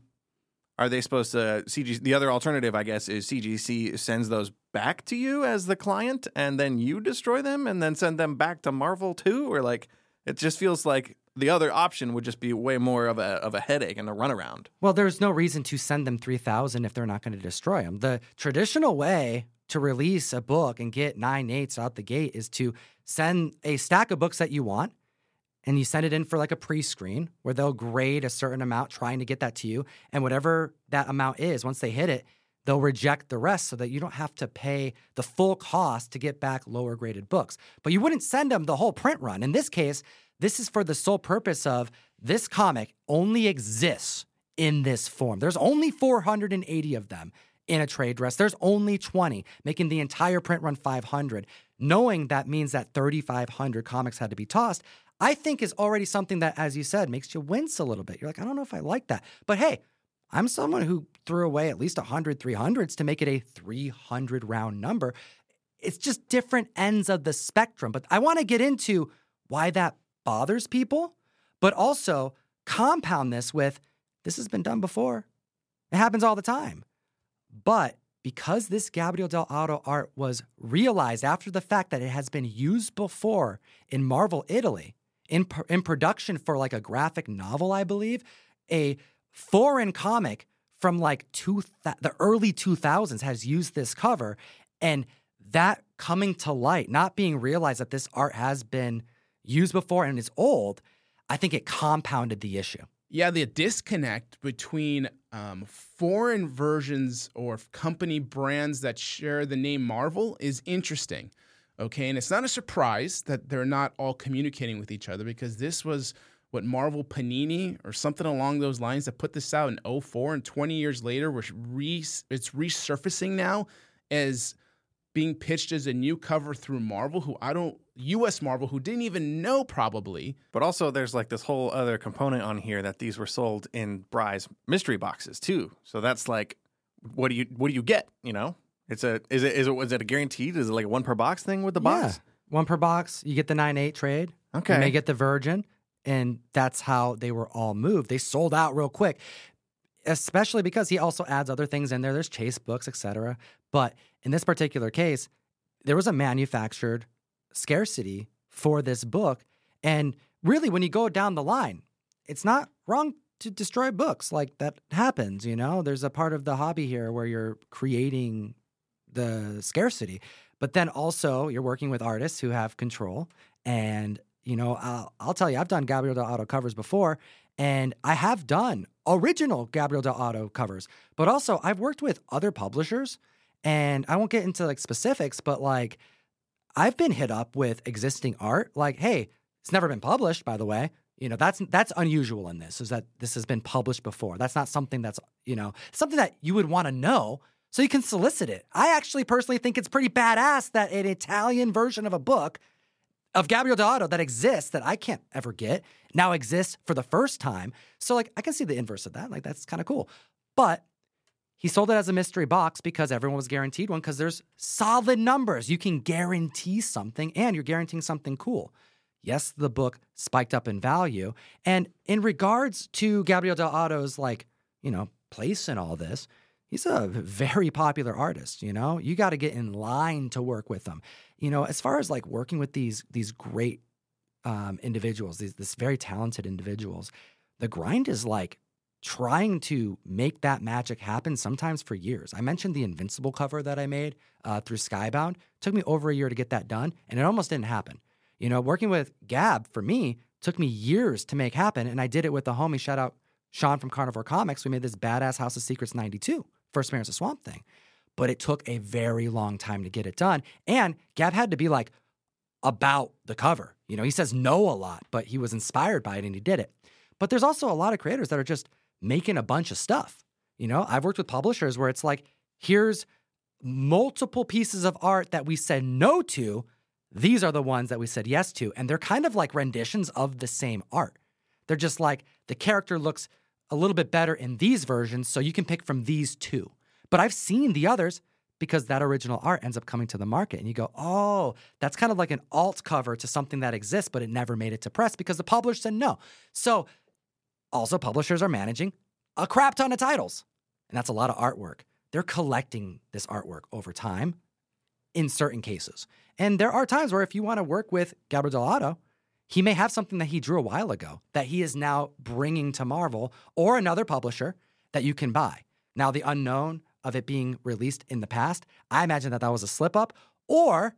are they supposed to CG? The other alternative, I guess, is CGC sends those back to you as the client, and then you destroy them, and then send them back to Marvel too, or like it just feels like the other option would just be way more of a of a headache and a runaround. Well, there's no reason to send them 3,000 if they're not going to destroy them. The traditional way to release a book and get nine eights out the gate is to send a stack of books that you want and you send it in for like a pre screen where they'll grade a certain amount trying to get that to you. And whatever that amount is, once they hit it, they'll reject the rest so that you don't have to pay the full cost to get back lower graded books. But you wouldn't send them the whole print run. In this case, this is for the sole purpose of this comic only exists in this form. There's only 480 of them in a trade dress. There's only 20, making the entire print run 500. Knowing that means that 3,500 comics had to be tossed, I think is already something that, as you said, makes you wince a little bit. You're like, I don't know if I like that. But hey, I'm someone who threw away at least 100 300s to make it a 300 round number. It's just different ends of the spectrum. But I want to get into why that bothers people, but also compound this with this has been done before. It happens all the time. But because this Gabriel Dell'Otto art was realized after the fact that it has been used before in Marvel Italy, in, in production for like a graphic novel, I believe, a foreign comic from like two th- the early 2000s has used this cover. And that coming to light, not being realized that this art has been used before and is old, I think it compounded the issue. Yeah, the disconnect between um, foreign versions or company brands that share the name Marvel is interesting. Okay, and it's not a surprise that they're not all communicating with each other because this was what Marvel Panini or something along those lines that put this out in 04 and 20 years later we're re- it's resurfacing now as being pitched as a new cover through Marvel who I don't US Marvel who didn't even know probably But also, there's like this whole other component on here that these were sold in Bry's mystery boxes too. So that's like, what do you what do you get? You know, it's a is it is it was it a guaranteed? Is it like a one per box thing with the box? One per box. You get the 9 8 trade. Okay. You may get the Virgin. And that's how they were all moved. They sold out real quick, especially because he also adds other things in there. There's chase books, etc. But in this particular case, there was a manufactured scarcity for this book. And really, when you go down the line, it's not wrong to destroy books. Like that happens, you know? There's a part of the hobby here where you're creating the scarcity. But then also, you're working with artists who have control. And, you know, I'll, I'll tell you, I've done Gabriel Dell'Otto covers before, and I have done original Gabriel Dell'Otto covers. But also, I've worked with other publishers, and I won't get into like specifics, but like, I've been hit up with existing art, like, hey, it's never been published, by the way. You know, that's that's unusual in this, is that this has been published before. That's not something that's, you know, something that you would want to know so you can solicit it. I actually personally think it's pretty badass that an Italian version of a book of Gabriel Dell'Otto that exists that I can't ever get now exists for the first time. So like I can see the inverse of that. Like that's kind of cool. But he sold it as a mystery box because everyone was guaranteed one because there's solid numbers. You can guarantee something and you're guaranteeing something cool. Yes, the book spiked up in value. And in regards to Gabriel Dell'Otto's like, you know, place in all this, he's a very popular artist, you know? You got to get in line to work with him. You know, as far as like working with these these great um, individuals, these this very talented individuals, the grind is like trying to make that magic happen sometimes for years. I mentioned the Invincible cover that I made uh, through Skybound. It took me over a year to get that done, and it almost didn't happen. You know, working with Gab for me took me years to make happen. And I did it with the homie, shout out Sean from Carnivore Comics. We made this badass House of Secrets 92, first appearance of Swamp Thing. But it took a very long time to get it done. And Gab had to be like about the cover. You know, he says no a lot, but he was inspired by it and he did it. But there's also a lot of creators that are just making a bunch of stuff. You know, I've worked with publishers where it's like, here's multiple pieces of art that we said no to. These are the ones that we said yes to. And they're kind of like renditions of the same art. They're just like the character looks a little bit better in these versions, so you can pick from these two. But I've seen the others because that original art ends up coming to the market. And you go, oh, that's kind of like an alt cover to something that exists, but it never made it to press because the publisher said no. So also, publishers are managing a crap ton of titles, and that's a lot of artwork. They're collecting this artwork over time in certain cases. And there are times where if you want to work with Gabriel Dell'Otto, he may have something that he drew a while ago that he is now bringing to Marvel or another publisher that you can buy. Now, the unknown of it being released in the past, I imagine that that was a slip up, or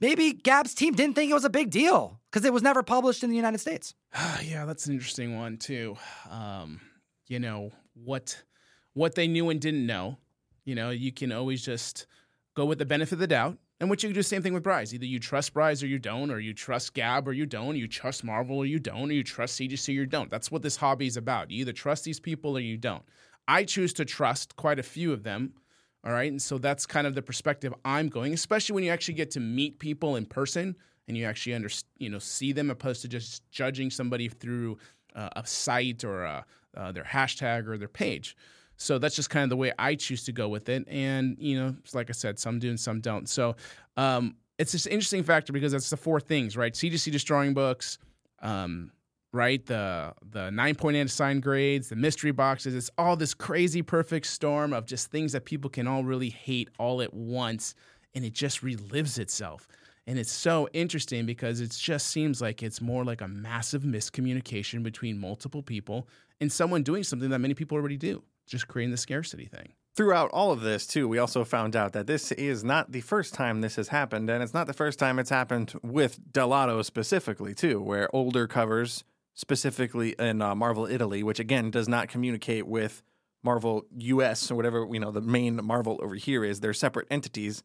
maybe Gab's team didn't think it was a big deal because it was never published in the United States. yeah, that's an interesting one too. Um, you know what what they knew and didn't know. You know, you can always just go with the benefit of the doubt. And which you do the same thing with Bryce. Either you trust Bryce or you don't, or you trust Gab or you don't, you trust Marvel or you don't, or you trust CGC or you don't. That's what this hobby is about. You either trust these people or you don't. I choose to trust quite a few of them. All right. And so that's kind of the perspective I'm going, especially when you actually get to meet people in person and you actually under, you know, see them opposed to just judging somebody through uh, a site or a, uh, their hashtag or their page. So that's just kind of the way I choose to go with it. And, you know, like I said, some do and some don't. So um, it's an interesting factor because that's the four things, right? CGC destroying books, um, right? The the nine point assigned grades, the mystery boxes. It's all this crazy perfect storm of just things that people can all really hate all at once, and it just relives itself. And it's so interesting because it just seems like it's more like a massive miscommunication between multiple people and someone doing something that many people already do, just creating the scarcity thing. Throughout all of this, too, we also found out that this is not the first time this has happened, and it's not the first time it's happened with Dell'Otto specifically, too, where older covers specifically in uh, Marvel Italy, which again does not communicate with Marvel US or whatever you know the main Marvel over here is. They're separate entities,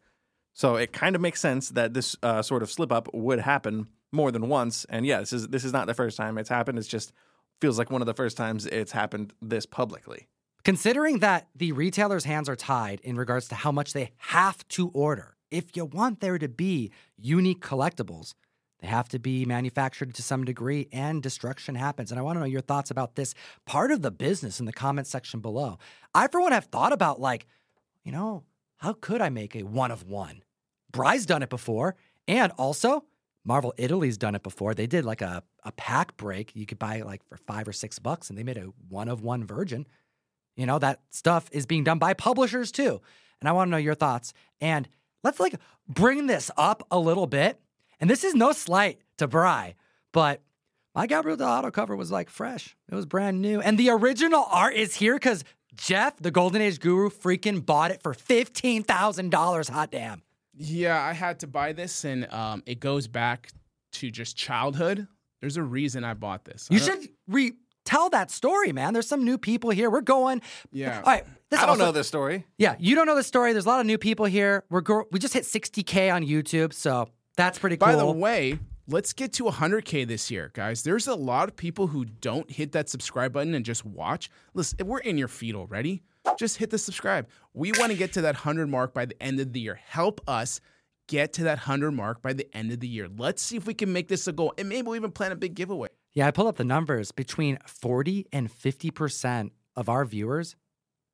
so it kind of makes sense that this uh, sort of slip up would happen more than once. And yeah, this is this is not the first time it's happened. It's just feels like one of the first times it's happened this publicly. Considering that the retailer's hands are tied in regards to how much they have to order, if you want there to be unique collectibles, they have to be manufactured to some degree and destruction happens. And I want to know your thoughts about this part of the business in the comment section below. I, for one, have thought about like, you know, how could I make a one of one? Bry's done it before. And also, Marvel Italy's done it before. They did like a, a pack break. You could buy it like for five or six bucks and they made a one of one virgin. You know, that stuff is being done by publishers too. And I want to know your thoughts. And let's like bring this up a little bit and this is no slight to Bry, but my Gabriel Dell'Otto cover was like fresh. It was brand new. And the original art is here because Jeff, the Golden Age guru, freaking bought it for $15,000. Hot damn. Yeah, I had to buy this, and um, it goes back to just childhood. There's a reason I bought this. You should re tell that story, man. There's some new people here. We're going. Yeah. All right. I don't also, know this story. Yeah, you don't know the story. There's a lot of new people here. We're go- we just hit 60k on YouTube, so that's pretty cool. By the way, let's get to 100K this year, guys. There's a lot of people who don't hit that subscribe button and just watch. Listen, we're in your feed already. Just hit the subscribe. We want to get to that 100 mark by the end of the year. Help us get to that 100 mark by the end of the year. Let's see if we can make this a goal. And maybe we'll even plan a big giveaway. Yeah, I pulled up the numbers. Between 40 and 50% of our viewers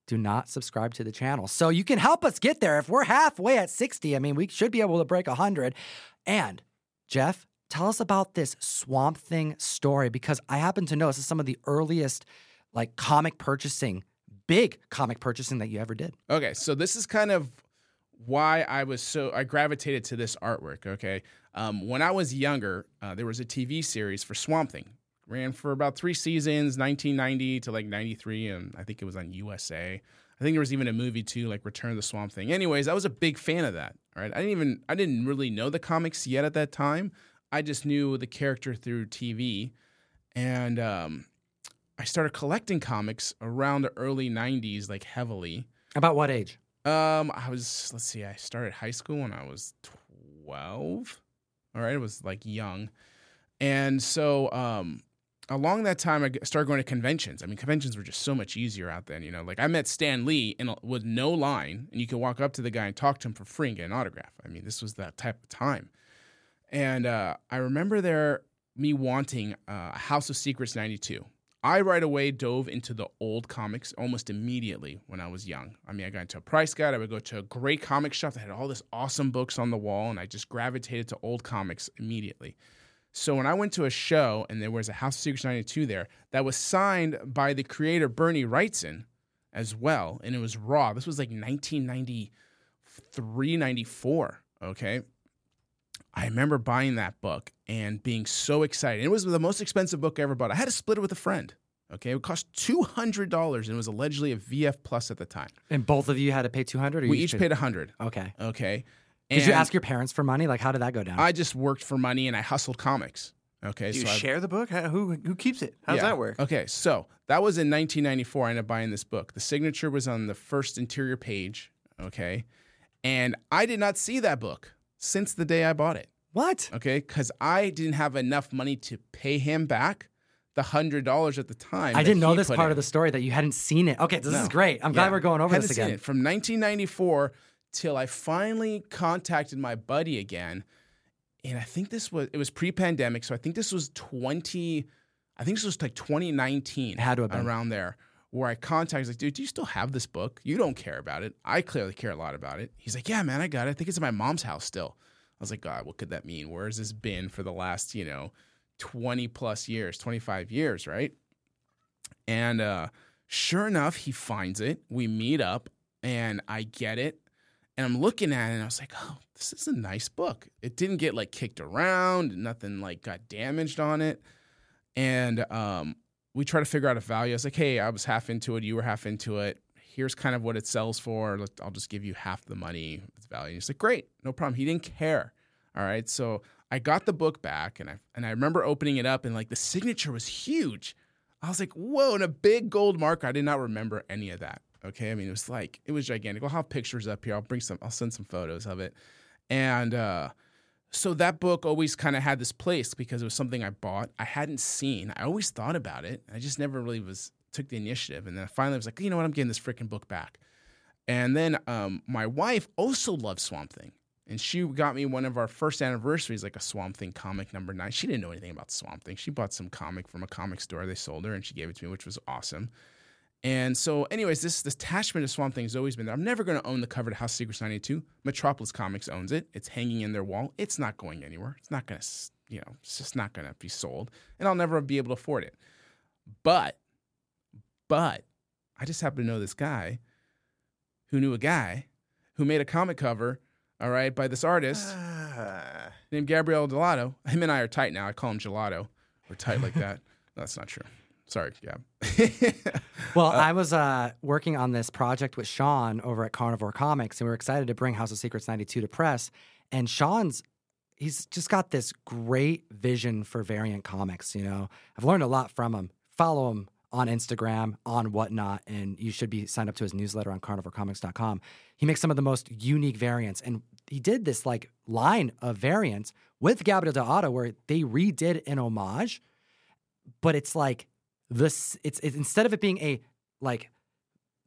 do not subscribe to the channel. So you can help us get there. If we're halfway at 60, I mean, we should be able to break 100. And Jeff, tell us about this Swamp Thing story because I happen to know this is some of the earliest like comic purchasing, big comic purchasing that you ever did. Okay, so this is kind of why I was so I gravitated to this artwork. Okay, um, when I was younger, uh, there was a TV series for Swamp Thing ran for about three seasons 1990 to like 93 and i think it was on usa I think there was even a movie too, like Return of the Swamp Thing. Anyways, I was a big fan of that. Right, I didn't even I didn't really know the comics yet at that time. I just knew the character through TV, and um, I started collecting comics around the early '90s, like heavily. About what age? Um, I was let's see, I started high school when I was twelve. All right, I was like young, and so um, along that time, I started going to conventions. I mean, conventions were just so much easier out then. You know, like I met Stan Lee and with no line, and you could walk up to the guy and talk to him for free and get an autograph. I mean, this was that type of time. And uh, I remember there me wanting uh, House of Secrets '92. I right away dove into the old comics almost immediately when I was young. I mean, I got into a price guide. I would go to a great comic shop that had all this awesome books on the wall, and I just gravitated to old comics immediately. So when I went to a show and there was a House of Secrets 92 there that was signed by the creator Bernie Wrightson as well, and it was raw. This was like 1993, 94. Okay. I remember buying that book and being so excited. It was the most expensive book I ever bought. I had to split it with a friend. Okay, it cost two hundred dollars and it was allegedly a VF plus at the time. And both of you had to pay two hundred. We each paid a hundred. Okay. Okay. Did you ask your parents for money? Like, how did that go down? I just worked for money and I hustled comics. Okay, Do you so I- share the book? How, who who keeps it? How does Yeah. that work? Okay, so that was in 1994. I ended up buying this book. The signature was on the first interior page. Okay, and I did not see that book since the day I bought it. what? Okay, because I didn't have enough money to pay him back the hundred dollars at the time. I didn't know this part in. of the story that you hadn't seen it. Okay, this No. is great. I'm glad we're going over Hadn't this again. From 1994 till I finally contacted my buddy again. And I think this was it was pre-pandemic, so I think this was 20 I think this was like 2019 It had to have been. around there where I contacted he's like, dude, do you still have this book? You don't care about it. I clearly care a lot about it. He's like, yeah, man, I got it. I think it's at my mom's house still. I was like, God, what could that mean? Where has this been for the last, you know, 20 plus years, 25 years, right? And uh, sure enough, he finds it. We meet up and I get it. And I'm looking at it and I was like, oh, this is a nice book. It didn't get like kicked around, nothing like got damaged on it. And um, we try to figure out a value. I was like, hey, I was half into it, you were half into it. Here's kind of what it sells for. I'll just give you half the money, its value. And he's like, great, no problem. He didn't care. All right. So I got the book back and I and I remember opening it up and like the signature was huge. I was like, whoa, and a big gold marker. I did not remember any of that. Okay. I mean, it was like, it was gigantic. I'll have pictures up here. I'll bring some, I'll send some photos of it. And uh, so that book always kind of had this place because it was something I bought. I hadn't seen. I always thought about it. I just never really was, took the initiative. And then I finally was like, you know what? I'm getting this freaking book back. And then um, my wife also loves Swamp Thing. And she got me one of our first anniversaries, like a Swamp Thing comic number nine. She didn't know anything about Swamp Thing. She bought some comic from a comic store. They sold her and she gave it to me, which was awesome. And so, anyways, this this attachment to Swamp Thing has always been there. I'm never going to own the cover to House Secrets 92. Metropolis Comics owns it. It's hanging in their wall. It's not going anywhere. It's not going to, you know, it's just not going to be sold. And I'll never be able to afford it. But, but I just happen to know this guy who knew a guy who made a comic cover, all right, by this artist Ah. named Gabriel Gelato. Him and I are tight now. I call him Gelato. We're tight like that. No, that's not true. Sorry, Yeah. Well, I was uh, working on this project with Sean over at Carnivore Comics, and we were excited to bring House of Secrets 92 to press. And Sean's, he's just got this great vision for variant comics. You know, I've learned a lot from him. Follow him on Instagram, on whatnot, and you should be signed up to his newsletter on carnivorecomics.com. He makes some of the most unique variants, and he did this like line of variants with Gabriel Dell'Otto where they redid an homage, but it's like this. It's, it's instead of it being a like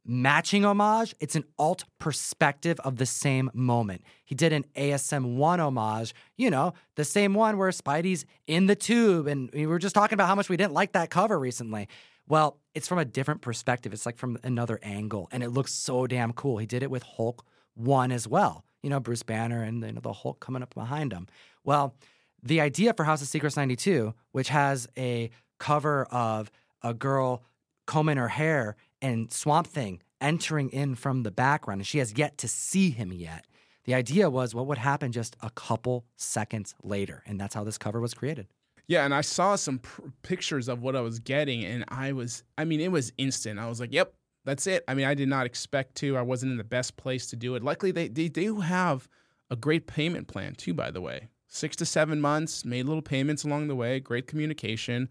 matching homage, it's an alt perspective of the same moment. He did an ASM 1 homage, you know, the same one where Spidey's in the tube. And we were just talking about how much we didn't like that cover recently. Well, it's from a different perspective. It's like from another angle, and it looks so damn cool. He did it with Hulk 1 as well. You know, Bruce Banner and you know, the Hulk coming up behind him. Well, the idea for House of Secrets 92, which has a cover of a girl combing her hair and Swamp Thing entering in from the background, and she has yet to see him yet. The idea was what would happen just a couple seconds later, and that's how this cover was created. Yeah, and I saw some pr- pictures of what I was getting, and I was, I mean, it was instant. I was like, yep, that's it. I mean, I did not expect to. I wasn't in the best place to do it. Luckily, they they do have a great payment plan too. By the way, six to seven months, made little payments along the way, great communication,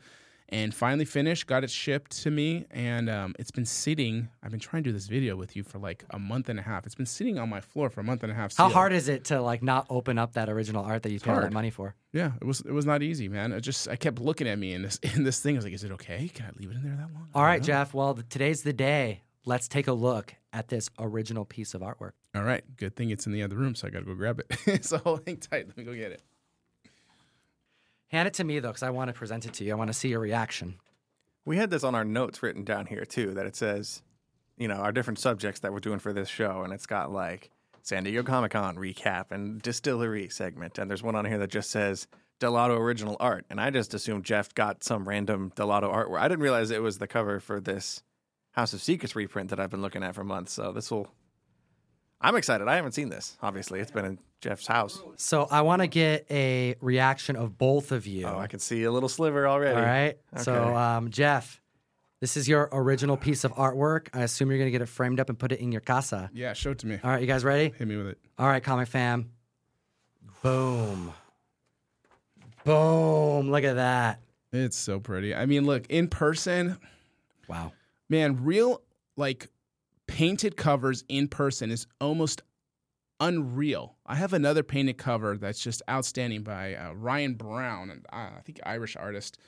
and finally finished. Got it shipped to me, and um, it's been sitting. I've been trying to do this video with you for like a month and a half. It's been sitting on my floor for a month and a half. How sealed. hard is it to like not open up that original art that you paid that money for? Yeah, it was it was not easy, man. I just I kept looking at me in this in this thing. I was like, is it okay? Can I leave it in there that long? All right, know. Jeff. Well, th- today's the day. Let's take a look at this original piece of artwork. All right, good thing it's in the other room, so I got to go grab it. so hang tight. Let me go get it. Hand it to me though, because I want to present it to you. I want to see your reaction. We had this on our notes written down here too, that it says, you know, our different subjects that we're doing for this show, and it's got like San Diego Comic Con recap and distillery segment, and there's one on here that just says Dell'Otto original art, and I just assumed Jeff got some random Dell'Otto artwork. I didn't realize it was the cover for this House of Secrets reprint that I've been looking at for months. So this will. I'm excited. I haven't seen this. Obviously, it's been Jeff's house. So I want to get a reaction of both of you. Oh, I can see a little sliver already. All right. So, um, Jeff, this is your original piece of artwork. I assume you're going to get it framed up and put it in your casa. Yeah, show it to me. All right, you guys ready? Hit me with it. All right, comic fam. Boom. Boom. Look at that. It's so pretty. I mean, look in person, Wow. man. Real like painted covers in person is almost unreal. I have another painted cover that's just outstanding by uh, Ryan Brown, and uh, I think Irish artist,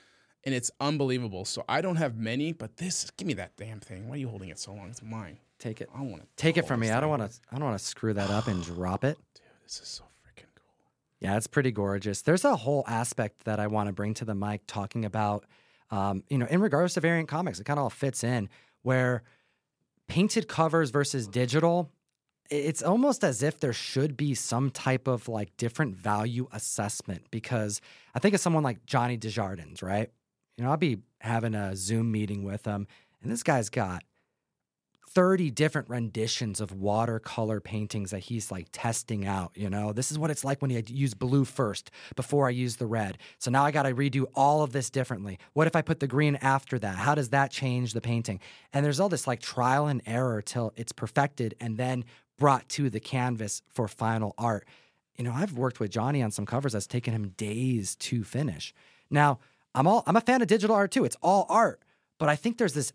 and it's unbelievable. So I don't have many, but this, give me that damn thing. Why are you holding it so long? It's mine. Take it. I want to Take it from me. I don't want to I don't want to screw that up and drop it. Dude, this is so freaking cool. Yeah, it's pretty gorgeous. There's a whole aspect that I want to bring to the mic talking about, um, you know, in regards to variant comics. It kind of all fits in where painted covers versus digital. It's almost as if there should be some type of like different value assessment because I think of someone like Johnny Desjardins, right? You know, I'll be having a Zoom meeting with him, and this guy's got 30 different renditions of watercolor paintings that he's like testing out. You know, this is what it's like when you use blue first before I use the red. So now I got to redo all of this differently. What if I put the green after that? How does that change the painting? And there's all this like trial and error till it's perfected and then brought to the canvas for final art. You know, I've worked with Johnny on some covers that's taken him days to finish. Now, I'm all I'm a fan of digital art too. It's all art, but I think there's this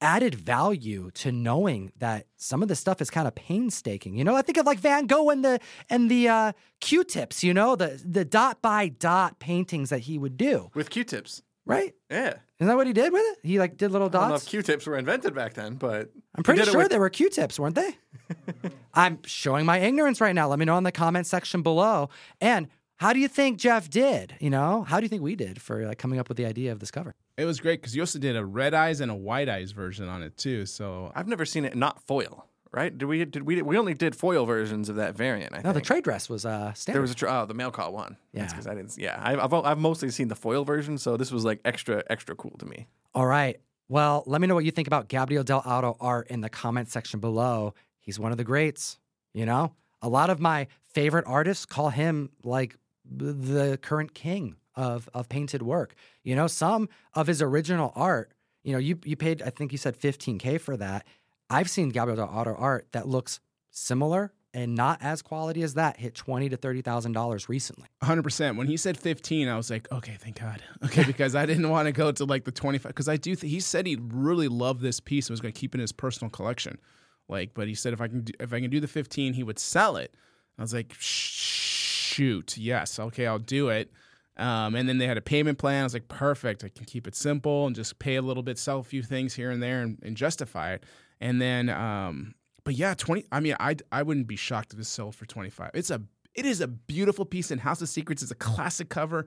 added value to knowing that some of the stuff is kind of painstaking. You know, I think of like Van Gogh and the and the uh, Q-tips. You know, the the dot by dot paintings that he would do. With Q-tips. Right? Yeah. Isn't that what he did with it? He like did little dots. I don't know if. Q-tips were invented back then, but I'm pretty sure with- they were Q-tips, weren't they? I'm showing my ignorance right now. Let me know in the comment section below. And how do you think Jeff did? You know, how do you think we did for like coming up with the idea of this cover? It was great because you also did a red eyes and a white eyes version on it too. So I've never seen it not foil. Right? Did we? Did we? We only did foil versions of that variant. I No, the trade dress was uh standard. There was a tr- oh the mail call one. That's Yeah. 'cause I didn't. Yeah, I, I've I've mostly seen the foil version, so this was like extra extra cool to me. All right. Well, let me know what you think about Gabriel Dell'Otto art in the comment section below. He's one of the greats, you know? A lot of my favorite artists call him like the current king of of painted work. You know, some of his original art, you know, you you paid I think you said 15k for that. I've seen Gabriel Dell'Otto art that looks similar and not as quality as that hit 20 to 30,000 dollars recently. 100%. When he said 15, I was like, okay, thank God. Okay, because I didn't want to go to like the 25 because I do th- he said he really loved this piece and was going to keep it in his personal collection. Like, but he said if I can do, if I can do the 15, he would sell it. I was like, shoot, yes, okay, I'll do it. Um, and then they had a payment plan. I was like, perfect. I can keep it simple and just pay a little bit, sell a few things here and there, and, and justify it. And then, um, but yeah, twenty. I mean, I I wouldn't be shocked if this sold for twenty five. It's a it is a beautiful piece, and House of Secrets is a classic cover.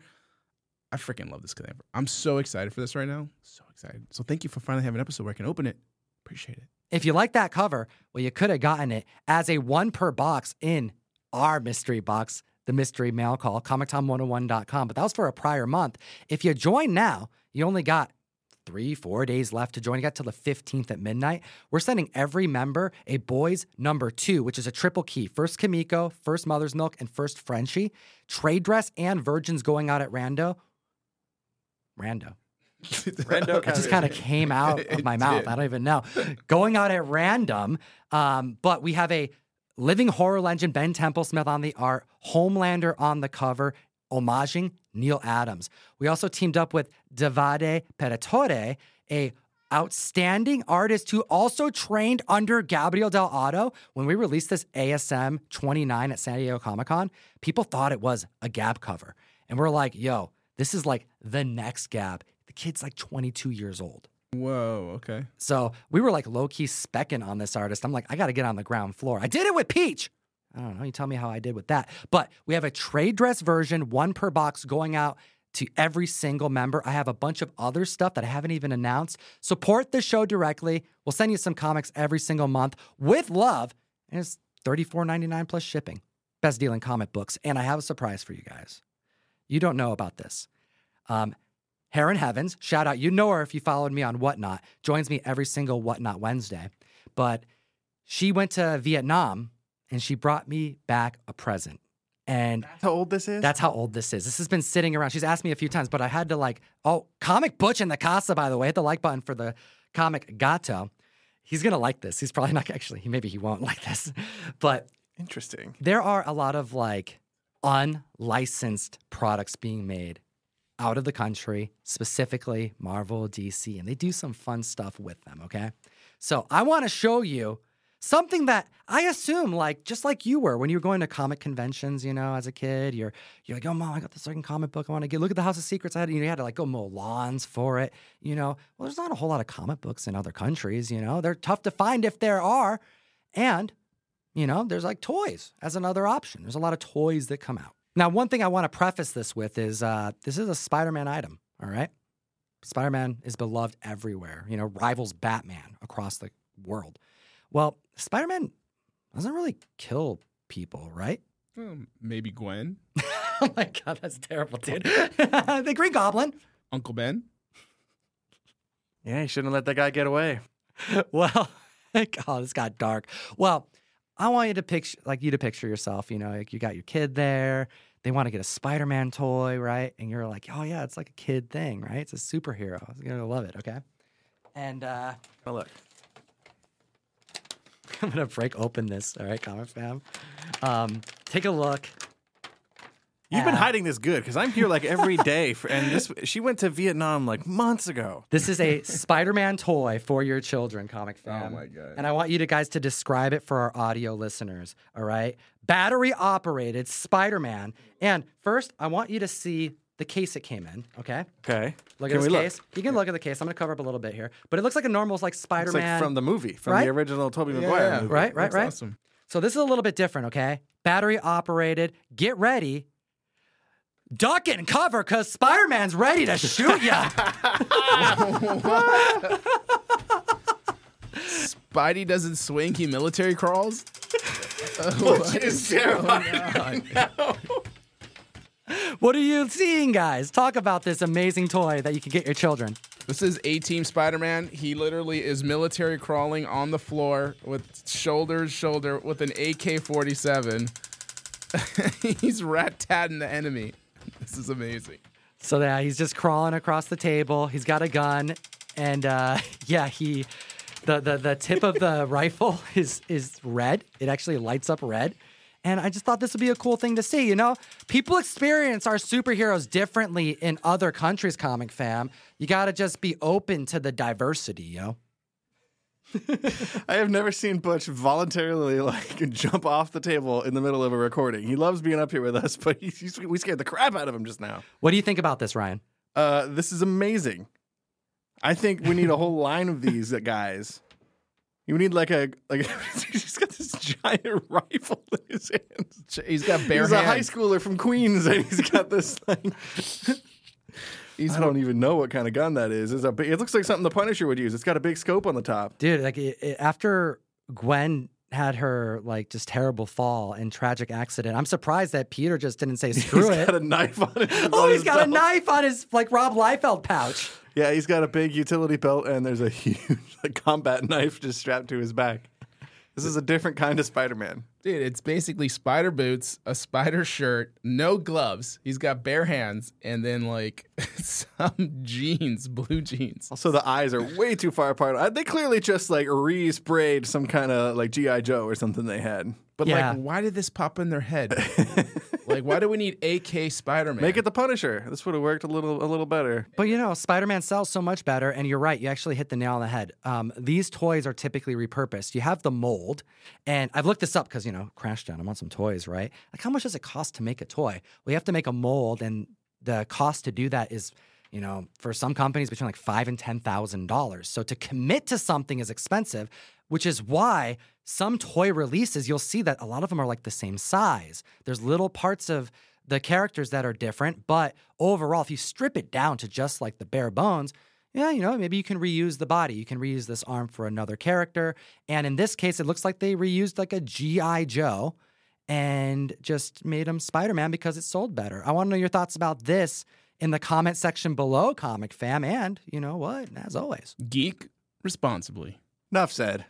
I freaking love this cover. I'm so excited for this right now. So excited. So thank you for finally having an episode where I can open it. Appreciate it. If you like that cover, well, you could have gotten it as a one per box in our mystery box, the mystery mail call, comictom101.com. But that was for a prior month. If you join now, you only got three, four days left to join. You got till the 15th at midnight. We're sending every member a boys number two, which is a triple key. First Kimiko, first Mother's Milk, and first Frenchie. Trade dress and virgins going out at Rando. Rando. Rando It just kind of came out of my mouth. I don't even know. Going out at random. Um, but we have a living horror legend, Ben Templesmith on the art, Homelander on the cover, homaging Neal Adams. We also teamed up with Davide Paratore, a outstanding artist who also trained under Gabriel Dell'Otto. When we released this ASM 29 at San Diego Comic Con, people thought it was a Gab cover. And we're like, yo, this is like the next Gab. The kid's like 22 years old. Whoa. Okay. So we were like low key specking on this artist. I'm like, I got to get on the ground floor. I did it with Peach. I don't know. You tell me how I did with that. But we have a trade dress version, one per box, going out to every single member. I have a bunch of other stuff that I haven't even announced. Support the show directly. We'll send you some comics every single month with love. And it's $34.99 plus shipping. Best deal in comic books. And I have a surprise for you guys. You don't know about this. Um, Heron Heavens, shout out. You know her if you followed me on Whatnot, joins me every single Whatnot Wednesday. But she went to Vietnam and she brought me back a present. And That's how old this is? that's how old this is. This has been sitting around. She's asked me a few times, but I had to like, oh, Comic Butch in the Casa, by the way. Hit the like button for the comic Gato. He's gonna like this. He's probably not actually, maybe he won't like this. But interesting. there are a lot of like unlicensed products being made out of the country, specifically Marvel, DC, and they do some fun stuff with them, okay? So I want to show you something that I assume, like just like you were when you were going to comic conventions, you know, as a kid, you're you're like, oh mom, I got this certain comic book I want to get. Look at the House of Secrets I had. You, know, you had to like go mow lawns for it, you know. Well, there's not a whole lot of comic books in other countries, you know. They're tough to find if there are, and you know, there's like toys as another option. There's a lot of toys that come out. Now, one thing I want to preface this with is uh, this is a Spider-Man item. All right, Spider-Man is beloved everywhere. You know, rivals Batman across the world. Well, Spider-Man doesn't really kill people, right? Um, maybe Gwen, oh my god, that's terrible, dude. the Green Goblin. Uncle Ben. Yeah, you shouldn't let that guy get away. Well, God, this got dark. Well, I want you to picture, like you to picture yourself. You know, like you got your kid there. They want to get a Spider-Man toy, right? And you're like, oh yeah, it's like a kid thing, right? It's a superhero. You're gonna love it, okay? And uh, Oh, look. I'm gonna break open this. All right, comic fam. Um, take a look. You've been hiding this good because I'm here like every day. For, and this, she went to Vietnam like months ago. This is a Spider-Man toy for your children, comic fam. Oh my God. And I want you to guys to describe it for our audio listeners. All right, battery operated Spider-Man. And first, I want you to see the case it came in. Okay, Okay. look Can at this we look? case. You can look at the case. I'm gonna cover up a little bit here, but it looks like a normal like Spider-Man. like from the movie, from Right? the original Tobey Maguire movie. right, right, That's right. Awesome. So this is a little bit different, okay? Battery operated. Get ready. Duck and cover because Spider Man's ready to shoot ya. Spidey doesn't swing; he military crawls. Which is terrifying. Oh what are you seeing, guys? Talk about this amazing toy that you can get your children. This is A Team Spider Man. He literally is military crawling on the floor with shoulders shoulder with an AK 47. He's rat tatting the enemy. This is amazing. So yeah, he's just crawling across the table. He's got a gun, and uh, yeah, he the, the the tip of the rifle is is red. It actually lights up red. And I just thought this would be a cool thing to see. You know, people experience our superheroes differently in other countries, comic fam. You got to just be open to the diversity, you know? I have never seen Butch voluntarily like jump off the table in the middle of a recording. He loves being up here with us, but we scared the crap out of him just now. What do you think about this, Ryan? Uh, this is amazing. I think we need a whole line of these guys. You need like a like he's got this giant rifle in his hands. He's got bare he's a high schooler from Queens, and he's got this thing. He's I don't even know what kind of gun that is. It's a, big- it looks like something the Punisher would use. It's got a big scope on the top. Dude, like it, it- after Gwen had her like just terrible fall and tragic accident, I'm surprised that Peter just didn't say screw He's it. got a knife on it. Oh, on he's his got a knife on his like Rob Liefeld pouch. Yeah, he's got a big utility belt, and there's a huge like, combat knife just strapped to his back. This is a different kind of Spider Man. Dude, it's basically spider boots, a spider shirt, no gloves. He's got bare hands, and then like some jeans, blue jeans. Also, the eyes are way too far apart. Uh, They clearly just like re-sprayed some kind of like GI Joe or something they had. But Yeah. like, why did this pop in their head? like, why do we need AK Spider Man? Make it the Punisher. This would have worked a little a little better. But you know, Spider Man sells so much better. And you're right. You actually hit the nail on the head. Um, these toys are typically repurposed. You have the mold. And I've looked this up because, you know, crash down. I want some toys, right? Like, how much does it cost to make a toy? Well, you have to make a mold. And the cost to do that is, you know, for some companies between like five and ten thousand dollars. So to commit to something is expensive, which is why some toy releases you'll see that a lot of them are like the same size. There's little parts of the characters that are different, but overall, if you strip it down to just like the bare bones, yeah, you know, maybe you can reuse the body. You can reuse this arm for another character. And in this case, it looks like they reused like a G.I. Joe and just made him Spider Man because it sold better. I want to know your thoughts about this in the comment section below, Comic Fam. And you know what? As always, Geek responsibly. Enough said.